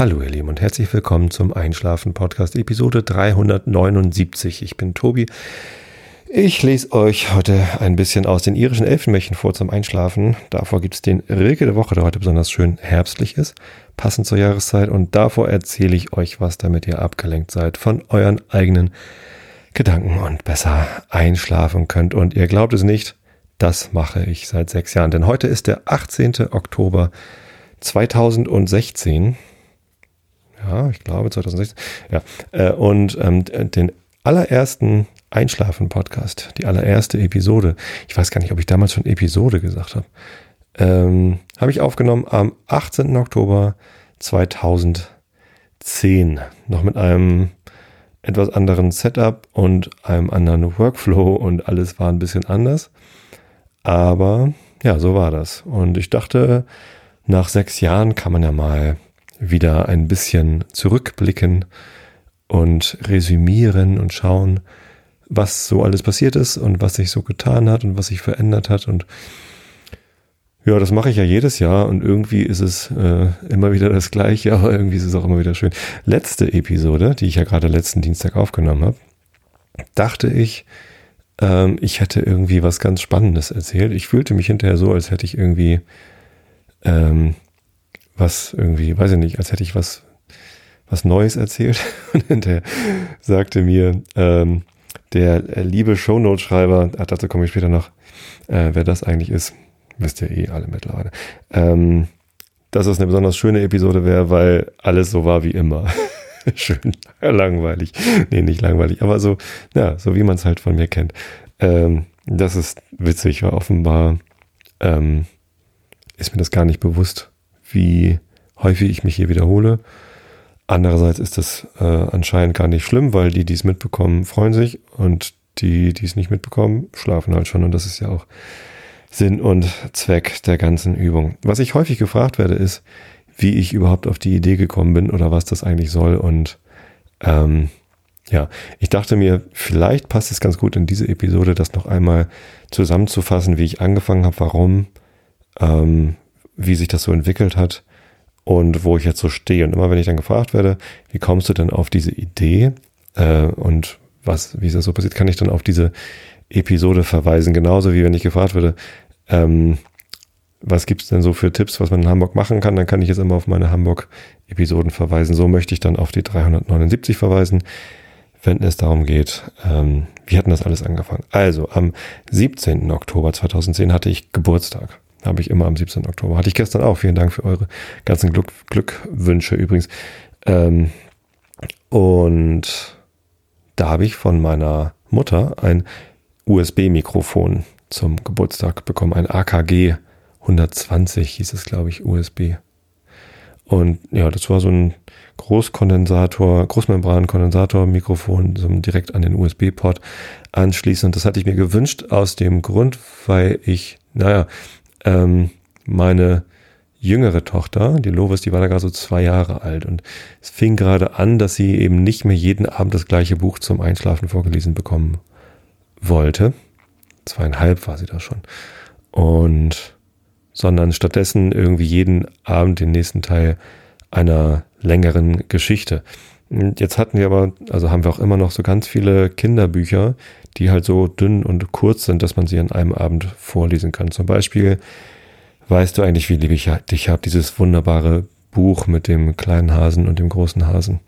Hallo ihr Lieben und herzlich willkommen zum Einschlafen Podcast Episode 379. Ich bin Tobi. Ich lese euch heute ein bisschen aus den irischen Elfenmärchen vor zum Einschlafen. Davor gibt es den Rilke der Woche, der heute besonders schön herbstlich ist, passend zur Jahreszeit. Und davor erzähle ich euch was, damit ihr abgelenkt seid von euren eigenen Gedanken und besser einschlafen könnt. Und ihr glaubt es nicht, das mache ich seit sechs Jahren. Denn heute ist der 18. Oktober 2016. Ja, ich glaube 2016. Ja, äh, und ähm, den allerersten Einschlafen-Podcast, die allererste Episode, ich weiß gar nicht, ob ich damals schon Episode gesagt habe, ähm, habe ich aufgenommen am 18. Oktober 2010. Noch mit einem etwas anderen Setup und einem anderen Workflow und alles war ein bisschen anders. Aber ja, so war das. Und ich dachte, nach sechs Jahren kann man ja mal wieder ein bisschen zurückblicken und resümieren und schauen, was so alles passiert ist und was sich so getan hat und was sich verändert hat. Und ja, das mache ich ja jedes Jahr und irgendwie ist es äh, immer wieder das gleiche, aber irgendwie ist es auch immer wieder schön. Letzte Episode, die ich ja gerade letzten Dienstag aufgenommen habe, dachte ich, ähm, ich hätte irgendwie was ganz Spannendes erzählt. Ich fühlte mich hinterher so, als hätte ich irgendwie ähm, was irgendwie, weiß ich nicht, als hätte ich was, was Neues erzählt. Und hinterher sagte mir ähm, der liebe Shownote-Schreiber, dazu komme ich später noch, äh, wer das eigentlich ist, wisst ihr eh alle mittlerweile, ähm, dass es eine besonders schöne Episode wäre, weil alles so war wie immer. Schön langweilig. Nee, nicht langweilig, aber so, ja, so wie man es halt von mir kennt. Ähm, das ist witzig, weil offenbar ähm, ist mir das gar nicht bewusst, wie häufig ich mich hier wiederhole. Andererseits ist das äh, anscheinend gar nicht schlimm, weil die, die es mitbekommen, freuen sich und die, die es nicht mitbekommen, schlafen halt schon und das ist ja auch Sinn und Zweck der ganzen Übung. Was ich häufig gefragt werde, ist, wie ich überhaupt auf die Idee gekommen bin oder was das eigentlich soll. Und ähm, ja, ich dachte mir, vielleicht passt es ganz gut in diese Episode, das noch einmal zusammenzufassen, wie ich angefangen habe, warum, ähm, wie sich das so entwickelt hat und wo ich jetzt so stehe. Und immer wenn ich dann gefragt werde, wie kommst du denn auf diese Idee äh, und was, wie ist das so passiert, kann ich dann auf diese Episode verweisen. Genauso wie wenn ich gefragt würde, ähm, was gibt's denn so für Tipps, was man in Hamburg machen kann, dann kann ich jetzt immer auf meine Hamburg-Episoden verweisen. So möchte ich dann auf die 379 verweisen, wenn es darum geht, ähm, wie hatten das alles angefangen. Also am 17. Oktober 2010 hatte ich Geburtstag. Habe ich immer am 17. Oktober. Hatte ich gestern auch. Vielen Dank für eure ganzen Glück, Glückwünsche übrigens. Ähm, und da habe ich von meiner Mutter ein USB-Mikrofon zum Geburtstag bekommen, ein AKG 120 hieß es, glaube ich, USB. Und ja, das war so ein Großkondensator, Großmembran-Kondensator-Mikrofon, so direkt an den USB-Port anschließen. Und das hatte ich mir gewünscht aus dem Grund, weil ich, naja, ähm, meine jüngere Tochter, die Lovis, die war da gerade so zwei Jahre alt und es fing gerade an, dass sie eben nicht mehr jeden Abend das gleiche Buch zum Einschlafen vorgelesen bekommen wollte. Zweieinhalb war sie da schon. Und sondern stattdessen irgendwie jeden Abend den nächsten Teil einer längeren Geschichte. Jetzt hatten wir aber, also haben wir auch immer noch so ganz viele Kinderbücher, die halt so dünn und kurz sind, dass man sie an einem Abend vorlesen kann. Zum Beispiel, weißt du eigentlich, wie lieb ich dich habe, dieses wunderbare Buch mit dem kleinen Hasen und dem großen Hasen.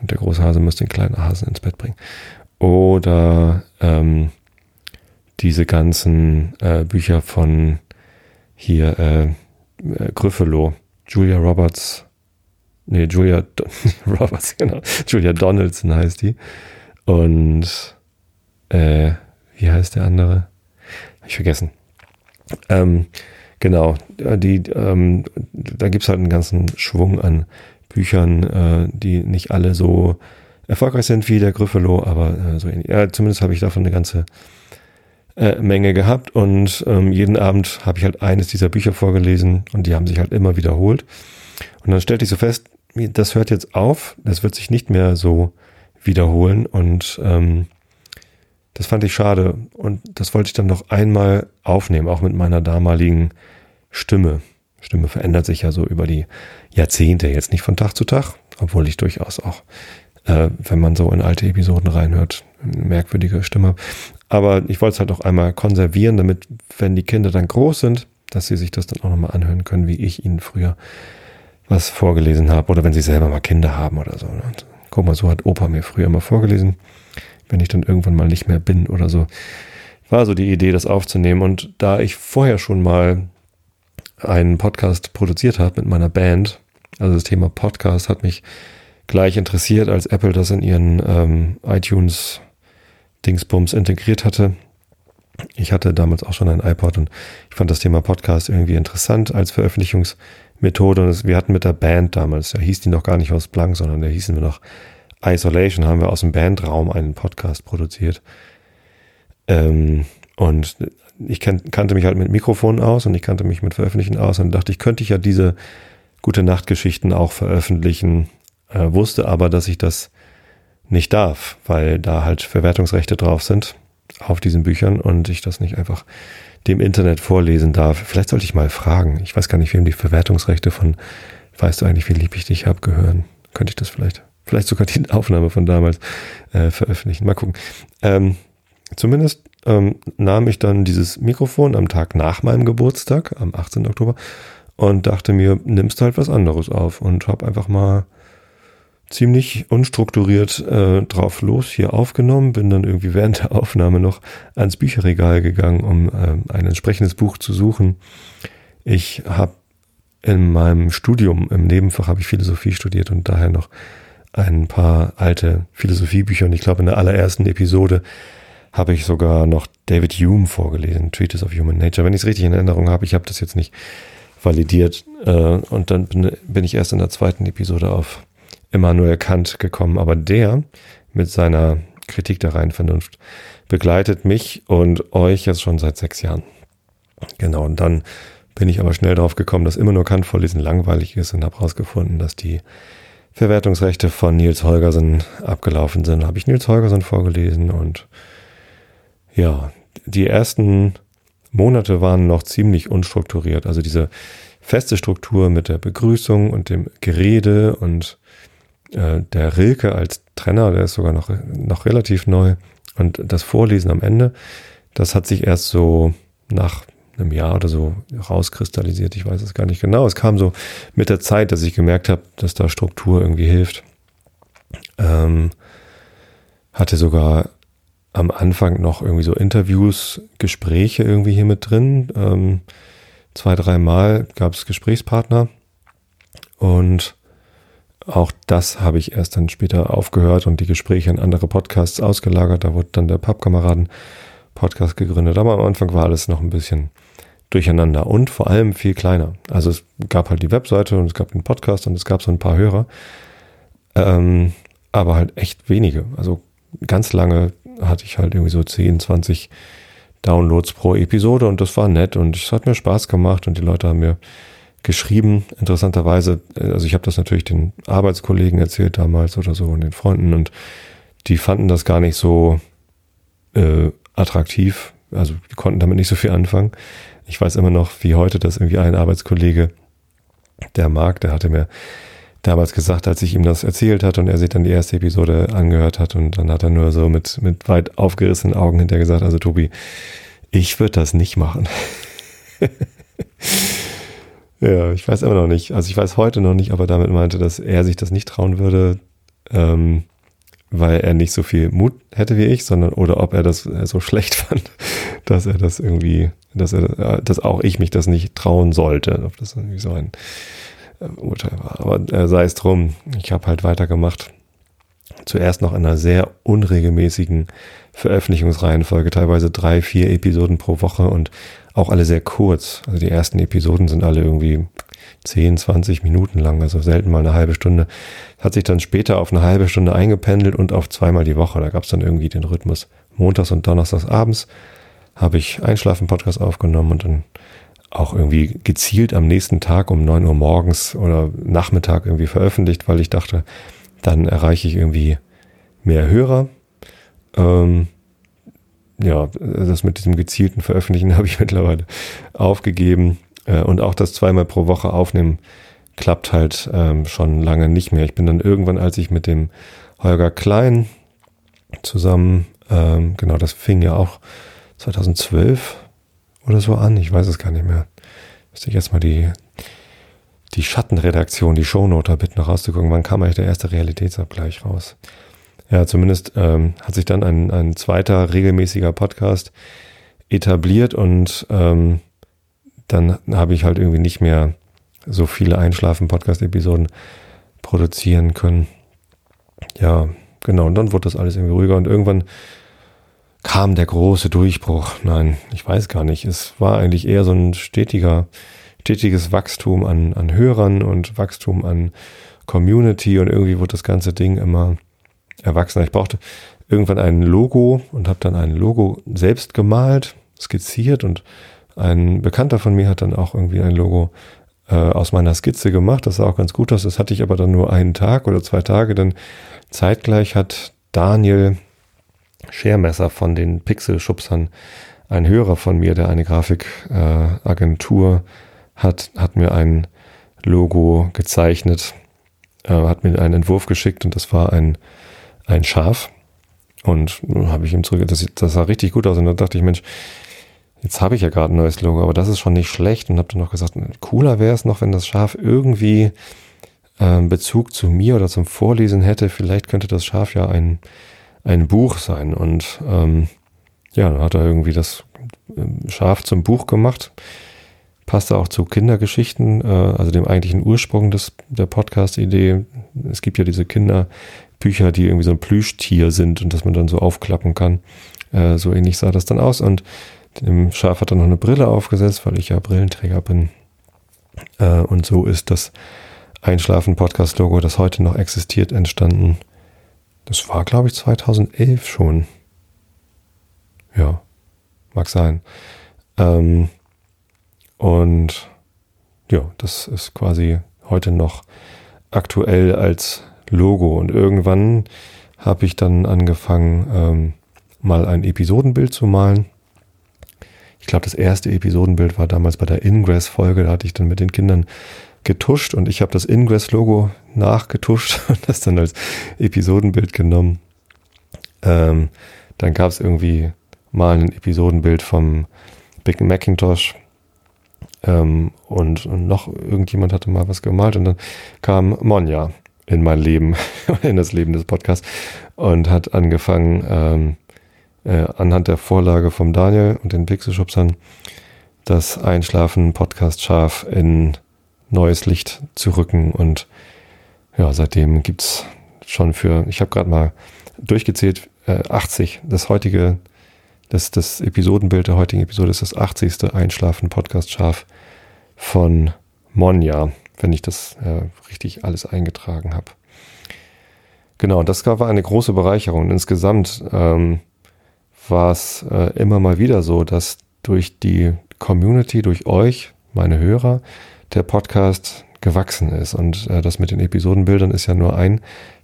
Und der große Hase muss den kleinen Hasen ins Bett bringen. Oder ähm, diese ganzen äh, Bücher von hier äh, äh, Gryffalo, Julia Roberts, nee, Julia Don Roberts, genau, Julia Donaldson heißt die. Und äh, wie heißt der andere? Hab ich vergessen. Ähm, genau, die, ähm, da gibt's halt einen ganzen Schwung an Büchern, äh, die nicht alle so erfolgreich sind wie der Gryffalo, aber äh, so ähnlich. Ja, zumindest habe ich davon eine ganze äh, Menge gehabt und ähm, jeden Abend habe ich halt eines dieser Bücher vorgelesen und die haben sich halt immer wiederholt. Und dann stellte ich so fest, das hört jetzt auf, das wird sich nicht mehr so wiederholen und ähm, das fand ich schade und das wollte ich dann noch einmal aufnehmen, auch mit meiner damaligen Stimme. Stimme verändert sich ja so über die Jahrzehnte, jetzt nicht von Tag zu Tag, obwohl ich durchaus auch, äh, wenn man so in alte Episoden reinhört, eine merkwürdige Stimme. Aber ich wollte es halt auch einmal konservieren, damit, wenn die Kinder dann groß sind, dass sie sich das dann auch nochmal anhören können, wie ich ihnen früher was vorgelesen habe oder wenn sie selber mal Kinder haben oder so. Und guck mal, so hat Opa mir früher immer vorgelesen, wenn ich dann irgendwann mal nicht mehr bin oder so. War so die Idee, das aufzunehmen. Und da ich vorher schon mal einen Podcast produziert habe mit meiner Band, also das Thema Podcast hat mich gleich interessiert, als Apple das in ihren ähm, iTunes Dingsbums integriert hatte. Ich hatte damals auch schon ein iPod und ich fand das Thema Podcast irgendwie interessant als Veröffentlichungsmethode. Und wir hatten mit der Band damals, da hieß die noch gar nicht aus Blank, sondern da hießen wir noch Isolation, haben wir aus dem Bandraum einen Podcast produziert. Ähm, und ich kan kannte mich halt mit Mikrofonen aus und ich kannte mich mit Veröffentlichen aus und dachte, ich könnte ich ja diese gute Nachtgeschichten auch veröffentlichen, äh, wusste aber, dass ich das nicht darf, weil da halt Verwertungsrechte drauf sind auf diesen Büchern und ich das nicht einfach dem Internet vorlesen darf. Vielleicht sollte ich mal fragen. Ich weiß gar nicht, wem die Verwertungsrechte von Weißt du eigentlich, wie lieb ich dich hab gehören? Könnte ich das vielleicht, vielleicht sogar die Aufnahme von damals äh, veröffentlichen. Mal gucken. Ähm, zumindest ähm, nahm ich dann dieses Mikrofon am Tag nach meinem Geburtstag, am 18. Oktober, und dachte mir, nimmst halt was anderes auf und habe einfach mal ziemlich unstrukturiert äh, drauf los hier aufgenommen, bin dann irgendwie während der Aufnahme noch ans Bücherregal gegangen, um äh, ein entsprechendes Buch zu suchen. Ich habe in meinem Studium im Nebenfach habe ich Philosophie studiert und daher noch ein paar alte Philosophiebücher und ich glaube in der allerersten Episode habe ich sogar noch David Hume vorgelesen, Treatise of Human Nature, wenn ich es richtig in Erinnerung habe. Ich habe das jetzt nicht validiert äh, und dann bin, bin ich erst in der zweiten Episode auf Immanuel Kant gekommen, aber der mit seiner Kritik der reinen Vernunft begleitet mich und euch jetzt schon seit sechs Jahren. Genau, und dann bin ich aber schnell drauf gekommen, dass immer nur Kant vorlesen langweilig ist und habe herausgefunden, dass die Verwertungsrechte von Nils Holgersen abgelaufen sind. Habe ich Nils Holgersen vorgelesen und ja, die ersten Monate waren noch ziemlich unstrukturiert. Also diese feste Struktur mit der Begrüßung und dem Gerede und äh, der Rilke als Trenner, der ist sogar noch, noch relativ neu. Und das Vorlesen am Ende, das hat sich erst so nach einem Jahr oder so rauskristallisiert. Ich weiß es gar nicht genau. Es kam so mit der Zeit, dass ich gemerkt habe, dass da Struktur irgendwie hilft. Ähm, hatte sogar am Anfang noch irgendwie so Interviews, Gespräche irgendwie hier mit drin. Ähm, zwei, dreimal gab es Gesprächspartner. Und auch das habe ich erst dann später aufgehört und die Gespräche in andere Podcasts ausgelagert. Da wurde dann der Pappkameraden-Podcast gegründet. Aber am Anfang war alles noch ein bisschen durcheinander und vor allem viel kleiner. Also es gab halt die Webseite und es gab den Podcast und es gab so ein paar Hörer. Ähm, aber halt echt wenige. Also ganz lange hatte ich halt irgendwie so 10, 20 Downloads pro Episode und das war nett und es hat mir Spaß gemacht und die Leute haben mir geschrieben. Interessanterweise, also ich habe das natürlich den Arbeitskollegen erzählt damals oder so und den Freunden und die fanden das gar nicht so äh, attraktiv. Also die konnten damit nicht so viel anfangen. Ich weiß immer noch, wie heute, dass irgendwie ein Arbeitskollege, der Marc, der hatte mir damals gesagt, als ich ihm das erzählt hat und er sich dann die erste Episode angehört hat und dann hat er nur so mit, mit weit aufgerissenen Augen hinterher gesagt, also Tobi, ich würde das nicht machen. Ja, ich weiß immer noch nicht. Also ich weiß heute noch nicht, aber damit meinte, dass er sich das nicht trauen würde, ähm, weil er nicht so viel Mut hätte wie ich, sondern oder ob er das so schlecht fand, dass er das irgendwie, dass er, dass auch ich mich das nicht trauen sollte. Ob das irgendwie so ein äh, Urteil war. Aber äh, sei es drum, ich habe halt weitergemacht. Zuerst noch in einer sehr unregelmäßigen Veröffentlichungsreihenfolge, teilweise drei, vier Episoden pro Woche und auch alle sehr kurz. Also die ersten Episoden sind alle irgendwie 10, 20 Minuten lang, also selten mal eine halbe Stunde. Hat sich dann später auf eine halbe Stunde eingependelt und auf zweimal die Woche. Da gab es dann irgendwie den Rhythmus. Montags und Donnerstags abends habe ich Einschlafen-Podcast aufgenommen und dann auch irgendwie gezielt am nächsten Tag um 9 Uhr morgens oder Nachmittag irgendwie veröffentlicht, weil ich dachte, dann erreiche ich irgendwie mehr Hörer. Ähm, ja, das mit diesem gezielten Veröffentlichen habe ich mittlerweile aufgegeben. Äh, und auch das zweimal pro Woche aufnehmen klappt halt ähm, schon lange nicht mehr. Ich bin dann irgendwann, als ich mit dem Holger Klein zusammen, ähm, genau, das fing ja auch 2012 oder so an, ich weiß es gar nicht mehr. Müsste ich jetzt mal die, die Schattenredaktion, die Shownote bitten, rauszugucken, wann kam eigentlich der erste Realitätsabgleich raus. Ja, zumindest ähm, hat sich dann ein, ein zweiter regelmäßiger Podcast etabliert und ähm, dann habe ich halt irgendwie nicht mehr so viele Einschlafen-Podcast-Episoden produzieren können. Ja, genau. Und dann wurde das alles irgendwie ruhiger und irgendwann kam der große Durchbruch. Nein, ich weiß gar nicht. Es war eigentlich eher so ein stetiger, stetiges Wachstum an, an Hörern und Wachstum an Community und irgendwie wurde das ganze Ding immer erwachsener. Ich brauchte irgendwann ein Logo und habe dann ein Logo selbst gemalt, skizziert und ein Bekannter von mir hat dann auch irgendwie ein Logo äh, aus meiner Skizze gemacht. Das sah auch ganz gut aus. Das hatte ich aber dann nur einen Tag oder zwei Tage. Dann zeitgleich hat Daniel Schermesser von den Pixelschubsern, ein Hörer von mir, der eine Grafikagentur äh, hat, hat mir ein Logo gezeichnet, äh, hat mir einen Entwurf geschickt und das war ein, ein Schaf. Und habe ich ihm zurück, das, das sah richtig gut aus. Und dann dachte ich, Mensch, Jetzt habe ich ja gerade ein neues Logo, aber das ist schon nicht schlecht und habe dann noch gesagt, cooler wäre es noch, wenn das Schaf irgendwie ähm, Bezug zu mir oder zum Vorlesen hätte. Vielleicht könnte das Schaf ja ein, ein Buch sein. Und ähm, ja, dann hat er irgendwie das ähm, Schaf zum Buch gemacht. Passte auch zu Kindergeschichten, äh, also dem eigentlichen Ursprung des, der Podcast-Idee. Es gibt ja diese Kinderbücher, die irgendwie so ein Plüschtier sind und das man dann so aufklappen kann. Äh, so ähnlich sah das dann aus. Und dem Schaf hat er noch eine Brille aufgesetzt, weil ich ja Brillenträger bin. Äh, und so ist das Einschlafen-Podcast-Logo, das heute noch existiert, entstanden. Das war, glaube ich, 2011 schon. Ja, mag sein. Ähm, und ja, das ist quasi heute noch aktuell als Logo. Und irgendwann habe ich dann angefangen, ähm, mal ein Episodenbild zu malen ich glaube, das erste Episodenbild war damals bei der Ingress-Folge. Da hatte ich dann mit den Kindern getuscht und ich habe das Ingress-Logo nachgetuscht und das dann als Episodenbild genommen. Ähm, dann gab es irgendwie mal ein Episodenbild vom Big Macintosh ähm, und, und, noch irgendjemand hatte mal was gemalt und dann kam Monja in mein Leben, in das Leben des Podcasts und hat angefangen, ähm, äh, anhand der Vorlage vom Daniel und den Pixelschubsern das Einschlafen Podcast scharf in neues Licht zu rücken. Und ja, seitdem gibt's schon für, ich habe gerade mal durchgezählt, äh, 80. Das heutige, das, das Episodenbild der heutigen Episode ist das 80. Einschlafen Podcast scharf von Monja, wenn ich das äh, richtig alles eingetragen habe. Genau, das war eine große Bereicherung. Insgesamt ähm, war es äh, immer mal wieder so, dass durch die Community, durch euch, meine Hörer, der Podcast gewachsen ist. Und äh, das mit den Episodenbildern ist ja nur ein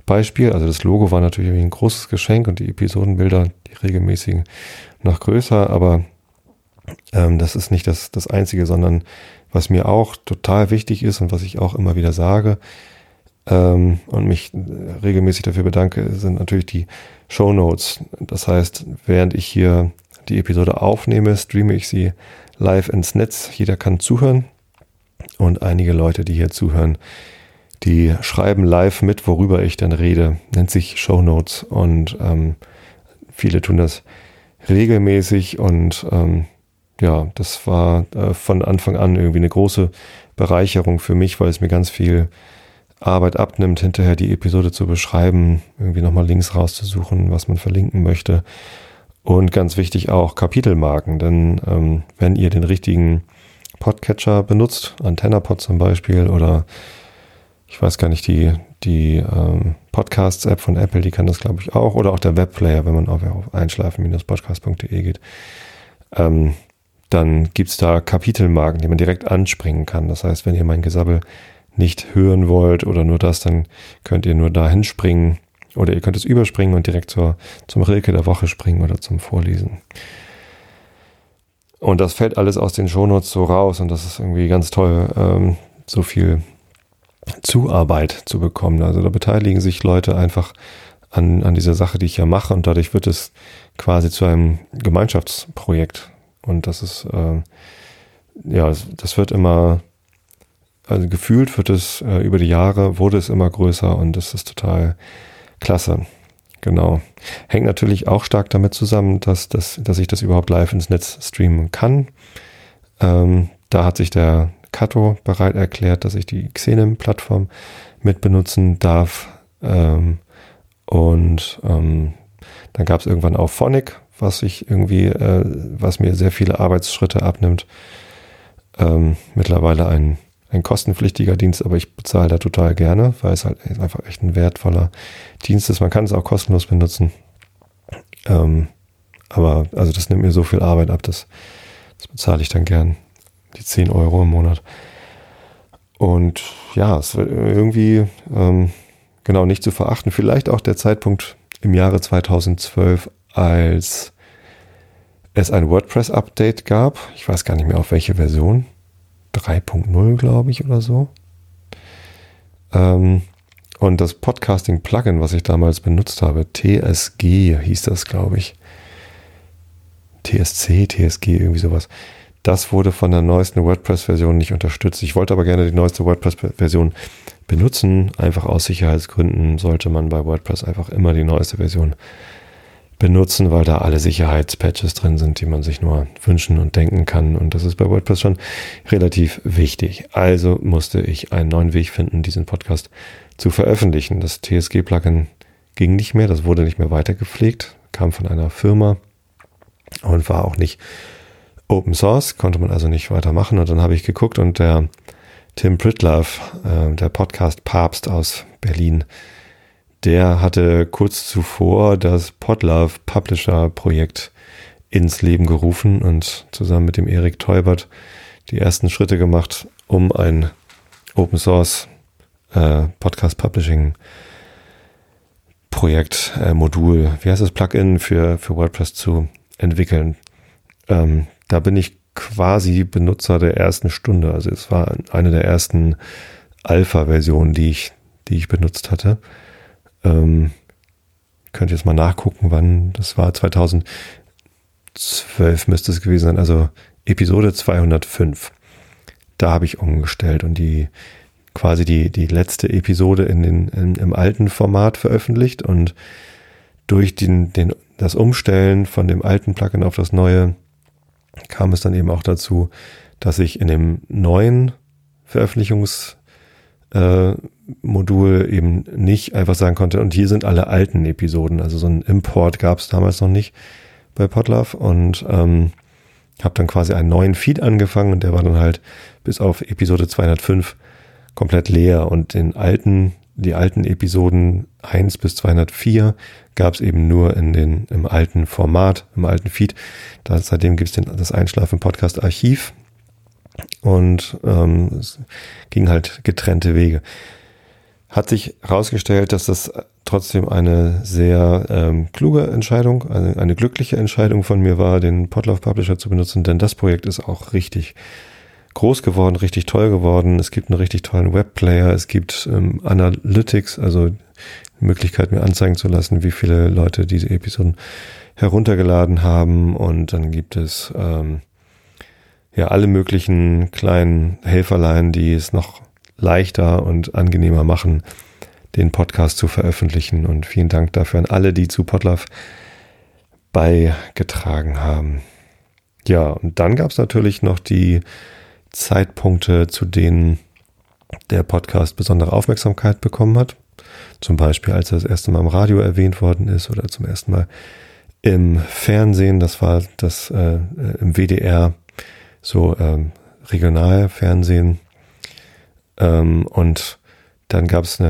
Beispiel. Also das Logo war natürlich ein großes Geschenk und die Episodenbilder, die regelmäßigen, noch größer. Aber ähm, das ist nicht das, das Einzige, sondern was mir auch total wichtig ist und was ich auch immer wieder sage ähm, und mich regelmäßig dafür bedanke, sind natürlich die Show Notes. Das heißt, während ich hier die Episode aufnehme, streame ich sie live ins Netz. Jeder kann zuhören. Und einige Leute, die hier zuhören, die schreiben live mit, worüber ich dann rede. Nennt sich Show Notes. Und ähm, viele tun das regelmäßig. Und ähm, ja, das war äh, von Anfang an irgendwie eine große Bereicherung für mich, weil es mir ganz viel Arbeit abnimmt, hinterher die Episode zu beschreiben, irgendwie nochmal Links rauszusuchen, was man verlinken möchte. Und ganz wichtig auch Kapitelmarken, denn ähm, wenn ihr den richtigen Podcatcher benutzt, AntennaPod zum Beispiel oder ich weiß gar nicht, die, die ähm, Podcasts-App von Apple, die kann das glaube ich auch oder auch der Webplayer, wenn man auf, einschlafen-podcast.de geht, ähm, dann gibt's da Kapitelmarken, die man direkt anspringen kann. Das heißt, wenn ihr mein Gesabbel nicht hören wollt oder nur das, dann könnt ihr nur dahin springen oder ihr könnt es überspringen und direkt zur, zum Rilke der Woche springen oder zum Vorlesen. Und das fällt alles aus den Shownotes so raus und das ist irgendwie ganz toll, ähm, so viel Zuarbeit zu bekommen. Also da beteiligen sich Leute einfach an, an dieser Sache, die ich ja mache und dadurch wird es quasi zu einem Gemeinschaftsprojekt. Und das ist, äh, ja, das wird immer, also gefühlt wird es äh, über die Jahre, wurde es immer größer und das ist total klasse. Genau. Hängt natürlich auch stark damit zusammen, dass, dass, dass ich das überhaupt live ins Netz streamen kann. Ähm, da hat sich der Kato bereit erklärt, dass ich die Xenem-Plattform mit benutzen darf. Ähm, und ähm, dann gab es irgendwann auch Phonic, was ich irgendwie, äh, was mir sehr viele Arbeitsschritte abnimmt. Ähm, mittlerweile ein, ein kostenpflichtiger Dienst, aber ich bezahle da total gerne, weil es halt einfach echt ein wertvoller Dienst ist. Man kann es auch kostenlos benutzen. Ähm, aber also das nimmt mir so viel Arbeit ab, das, das bezahle ich dann gern. Die 10 Euro im Monat. Und ja, es wird irgendwie ähm, genau nicht zu verachten. Vielleicht auch der Zeitpunkt im Jahre 2012, als es ein WordPress-Update gab. Ich weiß gar nicht mehr auf welche Version. 3.0, glaube ich, oder so. Ähm, und das Podcasting-Plugin, was ich damals benutzt habe, TSG hieß das, glaube ich. TSC, TSG, irgendwie sowas. Das wurde von der neuesten WordPress-Version nicht unterstützt. Ich wollte aber gerne die neueste WordPress-Version benutzen. Einfach aus Sicherheitsgründen sollte man bei WordPress einfach immer die neueste Version benutzen, weil da alle Sicherheitspatches drin sind, die man sich nur wünschen und denken kann. Und das ist bei WordPress schon relativ wichtig. Also musste ich einen neuen Weg finden, diesen Podcast zu veröffentlichen. Das TSG-Plugin ging nicht mehr, das wurde nicht mehr weitergepflegt, kam von einer Firma und war auch nicht Open Source, konnte man also nicht weitermachen. Und dann habe ich geguckt und der Tim Pritlove, äh, der Podcast Papst aus Berlin, der hatte kurz zuvor das Podlove Publisher Projekt ins Leben gerufen und zusammen mit dem Erik Teubert die ersten Schritte gemacht, um ein Open Source äh, Podcast Publishing Projekt, äh, Modul, wie heißt das, Plugin für, für WordPress zu entwickeln. Ähm, da bin ich quasi Benutzer der ersten Stunde. Also es war eine der ersten Alpha-Versionen, die ich, die ich benutzt hatte. Ähm, ihr jetzt mal nachgucken, wann das war. 2012 müsste es gewesen sein. Also Episode 205. Da habe ich umgestellt und die quasi die, die letzte Episode in den, in, im alten Format veröffentlicht und durch den, den, das Umstellen von dem alten Plugin auf das neue kam es dann eben auch dazu, dass ich in dem neuen Veröffentlichungsmodul äh, eben nicht einfach sagen konnte, und hier sind alle alten Episoden. Also so ein Import gab es damals noch nicht bei Podlove und ähm, habe dann quasi einen neuen Feed angefangen und der war dann halt bis auf Episode 205 komplett leer und den alten die alten Episoden 1 bis 204 gab es eben nur in den, im alten Format, im alten Feed. Da, seitdem gibt es das Einschlafen-Podcast-Archiv und ähm, es ging halt getrennte Wege. Hat sich herausgestellt, dass das trotzdem eine sehr ähm, kluge Entscheidung, eine, eine glückliche Entscheidung von mir war, den Podlove Publisher zu benutzen, denn das Projekt ist auch richtig groß geworden, richtig toll geworden. Es gibt einen richtig tollen Webplayer, es gibt ähm, Analytics, also die Möglichkeit, mir anzeigen zu lassen, wie viele Leute diese Episoden heruntergeladen haben. Und dann gibt es ähm, ja alle möglichen kleinen Helferlein, die es noch leichter und angenehmer machen, den Podcast zu veröffentlichen. Und vielen Dank dafür an alle, die zu Podlove beigetragen haben. Ja, und dann gab es natürlich noch die Zeitpunkte, zu denen der Podcast besondere Aufmerksamkeit bekommen hat. Zum Beispiel, als er das erste Mal im Radio erwähnt worden ist oder zum ersten Mal im Fernsehen. Das war das äh, im WDR so ähm, Regionalfernsehen. Ähm, und dann gab es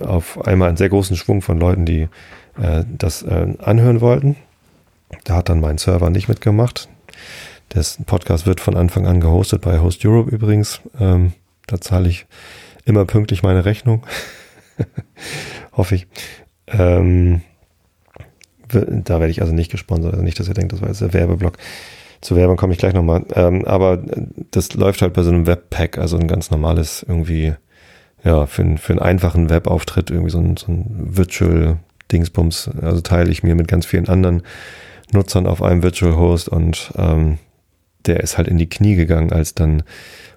auf einmal einen sehr großen Schwung von Leuten, die äh, das äh, anhören wollten. Da hat dann mein Server nicht mitgemacht. Der Podcast wird von Anfang an gehostet bei Host Europe übrigens. Ähm, da zahle ich immer pünktlich meine Rechnung. Hoffe ich. Ähm, da werde ich also nicht gesponsert. Also nicht, dass ihr denkt, das war jetzt der Werbeblock. Zu Werbung komme ich gleich nochmal. Ähm, aber das läuft halt bei so einem Webpack, also ein ganz normales irgendwie ja, für, für einen einfachen Webauftritt irgendwie so ein, so ein Virtual Dingsbums, also teile ich mir mit ganz vielen anderen Nutzern auf einem Virtual Host und ähm, der ist halt in die Knie gegangen, als dann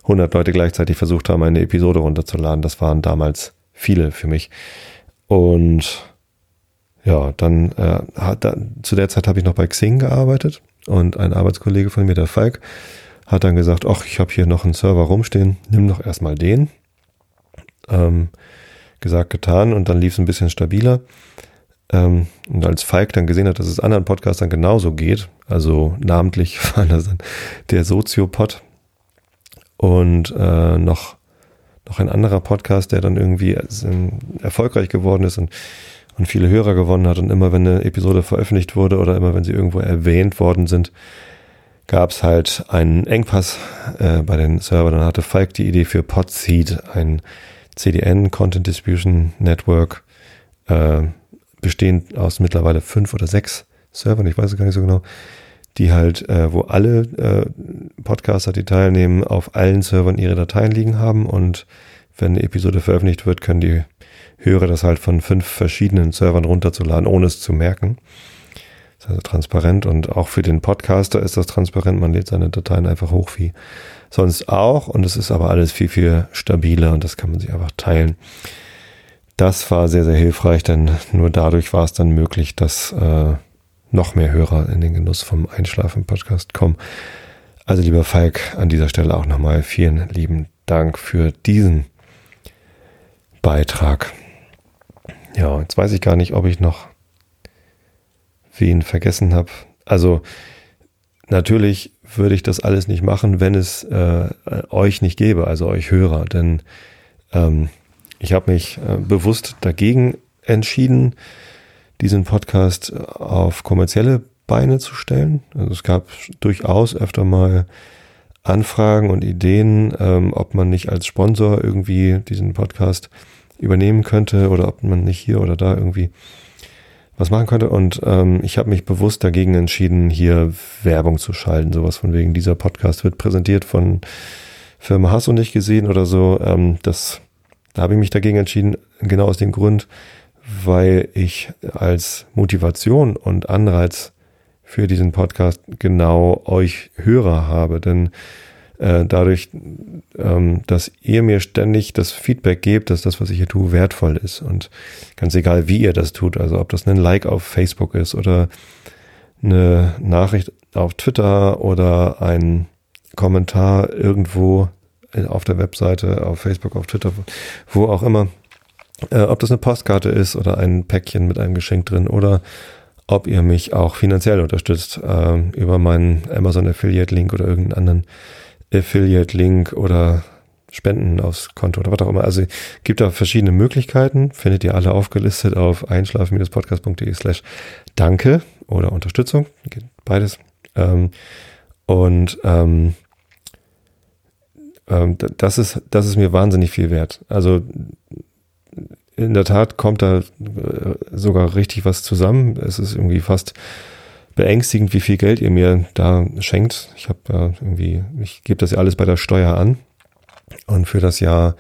100 Leute gleichzeitig versucht haben, eine Episode runterzuladen. Das waren damals viele für mich. Und ja, dann äh, hat da, zu der Zeit habe ich noch bei Xing gearbeitet und ein Arbeitskollege von mir, der Falk, hat dann gesagt, ach, ich habe hier noch einen Server rumstehen, nimm doch erstmal den. Ähm, gesagt, getan und dann lief es ein bisschen stabiler. Ähm, und als Falk dann gesehen hat, dass es anderen Podcastern genauso geht, also namentlich war das dann der Soziopod und äh, noch, noch ein anderer Podcast, der dann irgendwie äh, erfolgreich geworden ist und, und viele Hörer gewonnen hat und immer wenn eine Episode veröffentlicht wurde oder immer wenn sie irgendwo erwähnt worden sind, gab es halt einen Engpass äh, bei den Servern. Dann hatte Falk die Idee für Podseed, ein CDN, Content Distribution Network, äh, bestehend aus mittlerweile fünf oder sechs Servern, ich weiß es gar nicht so genau, die halt, äh, wo alle äh, Podcaster, die teilnehmen, auf allen Servern ihre Dateien liegen haben und wenn eine Episode veröffentlicht wird, können die Hörer das halt von fünf verschiedenen Servern runterzuladen, ohne es zu merken. Das ist also transparent und auch für den Podcaster ist das transparent. Man lädt seine Dateien einfach hoch wie sonst auch und es ist aber alles viel, viel stabiler und das kann man sich einfach teilen. Das war sehr, sehr hilfreich, denn nur dadurch war es dann möglich, dass äh, noch mehr Hörer in den Genuss vom Einschlafen-Podcast kommen. Also lieber Falk, an dieser Stelle auch nochmal vielen lieben Dank für diesen Beitrag. Ja, jetzt weiß ich gar nicht, ob ich noch wen vergessen habe. Also natürlich würde ich das alles nicht machen, wenn es äh, euch nicht gäbe, also euch Hörer. Denn ähm, ich habe mich äh, bewusst dagegen entschieden, diesen Podcast auf kommerzielle Beine zu stellen. Also es gab durchaus öfter mal Anfragen und Ideen, ähm, ob man nicht als Sponsor irgendwie diesen Podcast übernehmen könnte oder ob man nicht hier oder da irgendwie was machen könnte. Und ähm, ich habe mich bewusst dagegen entschieden, hier Werbung zu schalten. Sowas von wegen, dieser Podcast wird präsentiert von Firma Hass und nicht gesehen oder so. Ähm, das, da habe ich mich dagegen entschieden, genau aus dem Grund, weil ich als Motivation und Anreiz für diesen Podcast genau euch Hörer habe. Denn äh, dadurch, ähm, dass ihr mir ständig das Feedback gebt, dass das, was ich hier tue, wertvoll ist. Und ganz egal, wie ihr das tut, also ob das ein Like auf Facebook ist oder eine Nachricht auf Twitter oder ein Kommentar irgendwo auf der Webseite, auf Facebook, auf Twitter, wo auch immer, äh, ob das eine Postkarte ist oder ein Päckchen mit einem Geschenk drin oder ob ihr mich auch finanziell unterstützt äh, über meinen Amazon Affiliate Link oder irgendeinen anderen Affiliate-Link oder Spenden aufs Konto oder was auch immer. Also gibt da verschiedene Möglichkeiten, findet ihr alle aufgelistet auf einschlafen-podcast.de slash danke oder Unterstützung, geht beides. Ähm, und ähm, ähm, das ist, das ist mir wahnsinnig viel wert. Also in der Tat kommt da äh, sogar richtig was zusammen. Es ist irgendwie fast beängstigend, wie viel Geld ihr mir da schenkt. Ich habe da irgendwie, ich gebe das ja alles bei der Steuer an. Und für das Jahr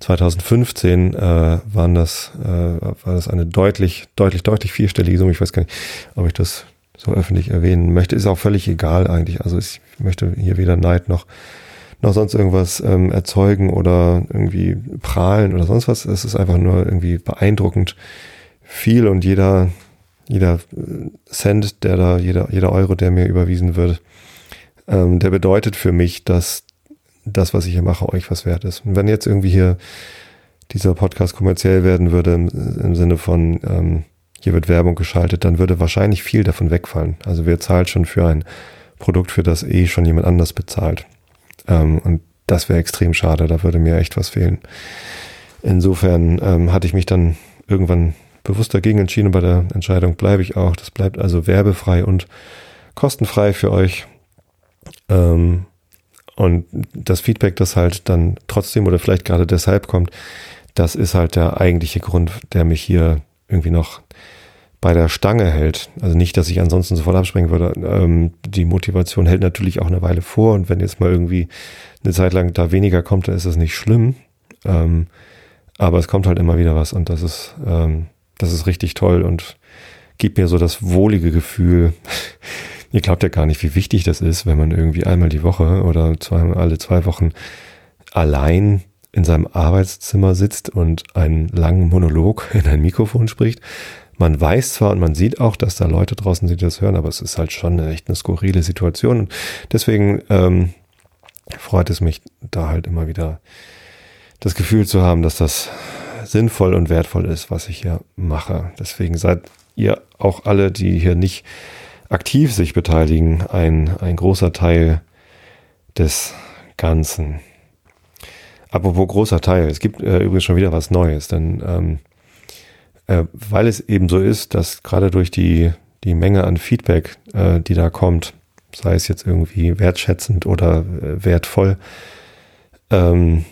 2015 äh, waren das, äh, war das eine deutlich, deutlich, deutlich vierstellige Summe. Ich weiß gar nicht, ob ich das so öffentlich erwähnen möchte. Ist auch völlig egal eigentlich. Also ich möchte hier weder Neid noch noch sonst irgendwas ähm, erzeugen oder irgendwie prahlen oder sonst was. Es ist einfach nur irgendwie beeindruckend viel und jeder jeder äh, Cent, der da, jeder, jeder Euro, der mir überwiesen wird, ähm, der bedeutet für mich, dass das, was ich hier mache, euch was wert ist. Und wenn jetzt irgendwie hier dieser Podcast kommerziell werden würde, im, im Sinne von, ähm, hier wird Werbung geschaltet, dann würde wahrscheinlich viel davon wegfallen. Also wer zahlt schon für ein Produkt, für das eh schon jemand anders bezahlt. Ähm, und das wäre extrem schade, da würde mir echt was fehlen. Insofern ähm, hatte ich mich dann irgendwann bewusst dagegen entschieden. Bei der Entscheidung bleibe ich auch. Das bleibt also werbefrei und kostenfrei für euch. Ähm, und das Feedback, das halt dann trotzdem oder vielleicht gerade deshalb kommt, das ist halt der eigentliche Grund, der mich hier irgendwie noch bei der Stange hält. Also nicht, dass ich ansonsten sofort abspringen würde. Ähm, die Motivation hält natürlich auch eine Weile vor und wenn jetzt mal irgendwie eine Zeit lang da weniger kommt, dann ist das nicht schlimm. Ähm, Aber es kommt halt immer wieder was und das ist, ähm, das ist richtig toll und gibt mir so das wohlige Gefühl. Ihr glaubt ja gar nicht, wie wichtig das ist, wenn man irgendwie einmal die Woche oder zweimal alle zwei Wochen allein in seinem Arbeitszimmer sitzt und einen langen Monolog in ein Mikrofon spricht. Man weiß zwar und man sieht auch, dass da Leute draußen sind, die das hören, aber es ist halt schon echt eine skurrile Situation. Und deswegen ähm, freut es mich, da halt immer wieder das Gefühl zu haben, dass das sinnvoll und wertvoll ist, was ich hier mache. Deswegen seid ihr auch alle, die hier nicht aktiv sich beteiligen, ein, ein großer Teil des Ganzen. Apropos großer Teil, es gibt äh, übrigens schon wieder was Neues, denn ähm, äh, weil es eben so ist, dass gerade durch die, die Menge an Feedback, äh, die da kommt, sei es jetzt irgendwie wertschätzend oder äh, wertvoll, ähm,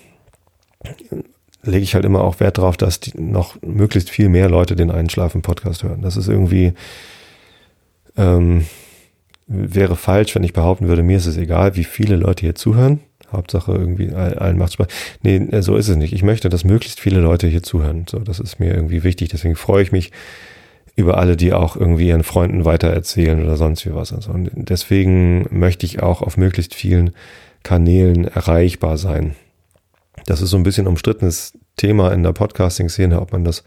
lege ich halt immer auch Wert darauf, dass die noch möglichst viel mehr Leute den Einschlafen-Podcast hören. Das ist irgendwie, ähm, wäre falsch, wenn ich behaupten würde, mir ist es egal, wie viele Leute hier zuhören. Hauptsache irgendwie allen macht Spaß. Nee, äh, so ist es nicht. Ich möchte, dass möglichst viele Leute hier zuhören. So, das ist mir irgendwie wichtig. Deswegen freue ich mich über alle, die auch irgendwie ihren Freunden weitererzählen oder sonst wie was. Also, und deswegen möchte ich auch auf möglichst vielen Kanälen erreichbar sein. Das ist so ein bisschen umstrittenes Thema in der Podcasting-Szene, ob man das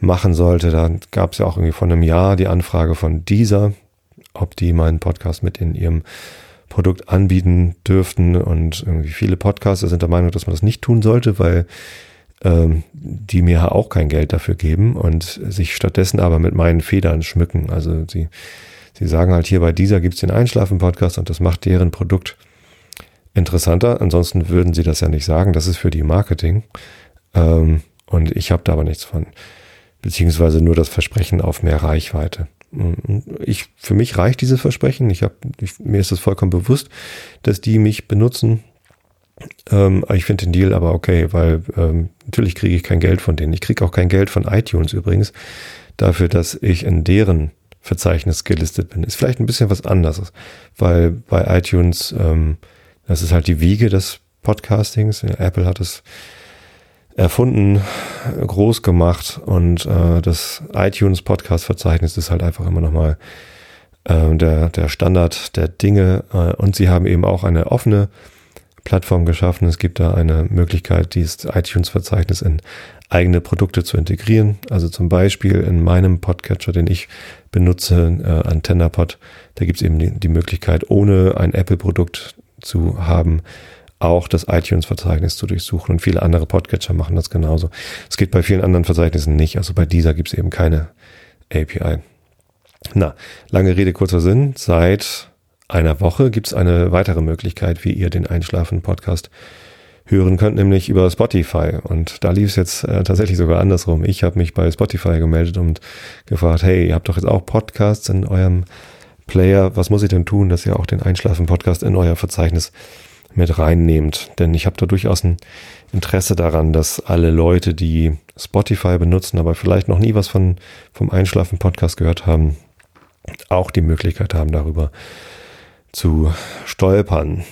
machen sollte. Da gab es ja auch irgendwie vor einem Jahr die Anfrage von dieser, ob die meinen Podcast mit in ihrem Produkt anbieten dürften. Und irgendwie viele Podcaster sind der Meinung, dass man das nicht tun sollte, weil ähm, die mir auch kein Geld dafür geben und sich stattdessen aber mit meinen Federn schmücken. Also sie, sie sagen halt hier bei dieser gibt's den Einschlafen-Podcast und das macht deren Produkt interessanter. Ansonsten würden sie das ja nicht sagen. Das ist für die Marketing. Ähm, und ich habe da aber nichts von. Beziehungsweise nur das Versprechen auf mehr Reichweite. Ich, für mich reicht dieses Versprechen. Ich habe, mir ist es vollkommen bewusst, dass die mich benutzen. Ähm, ich finde den Deal aber okay, weil ähm, natürlich kriege ich kein Geld von denen. Ich kriege auch kein Geld von iTunes übrigens dafür, dass ich in deren Verzeichnis gelistet bin. Ist vielleicht ein bisschen was anderes, weil bei iTunes ähm, das ist halt die Wiege des Podcastings. Apple hat es erfunden, groß gemacht und äh, das iTunes Podcast Verzeichnis ist halt einfach immer nochmal äh, der, der Standard der Dinge äh, und sie haben eben auch eine offene Plattform geschaffen. Es gibt da eine Möglichkeit, dieses iTunes Verzeichnis in eigene Produkte zu integrieren. Also zum Beispiel in meinem Podcatcher, den ich benutze, äh, AntennaPod, da gibt es eben die, die Möglichkeit, ohne ein Apple-Produkt zu haben, auch das iTunes-Verzeichnis zu durchsuchen. Und viele andere Podcatcher machen das genauso. Es geht bei vielen anderen Verzeichnissen nicht. Also bei dieser gibt es eben keine API. Na, lange Rede, kurzer Sinn. Seit einer Woche gibt es eine weitere Möglichkeit, wie ihr den Einschlafen-Podcast hören könnt, nämlich über Spotify. Und da lief es jetzt äh, tatsächlich sogar andersrum. Ich habe mich bei Spotify gemeldet und gefragt, hey, ihr habt doch jetzt auch Podcasts in eurem Player, was muss ich denn tun, dass ihr auch den Einschlafen-Podcast in euer Verzeichnis mit reinnehmt? Denn ich habe da durchaus ein Interesse daran, dass alle Leute, die Spotify benutzen, aber vielleicht noch nie was von, vom Einschlafen-Podcast gehört haben, auch die Möglichkeit haben, darüber zu stolpern.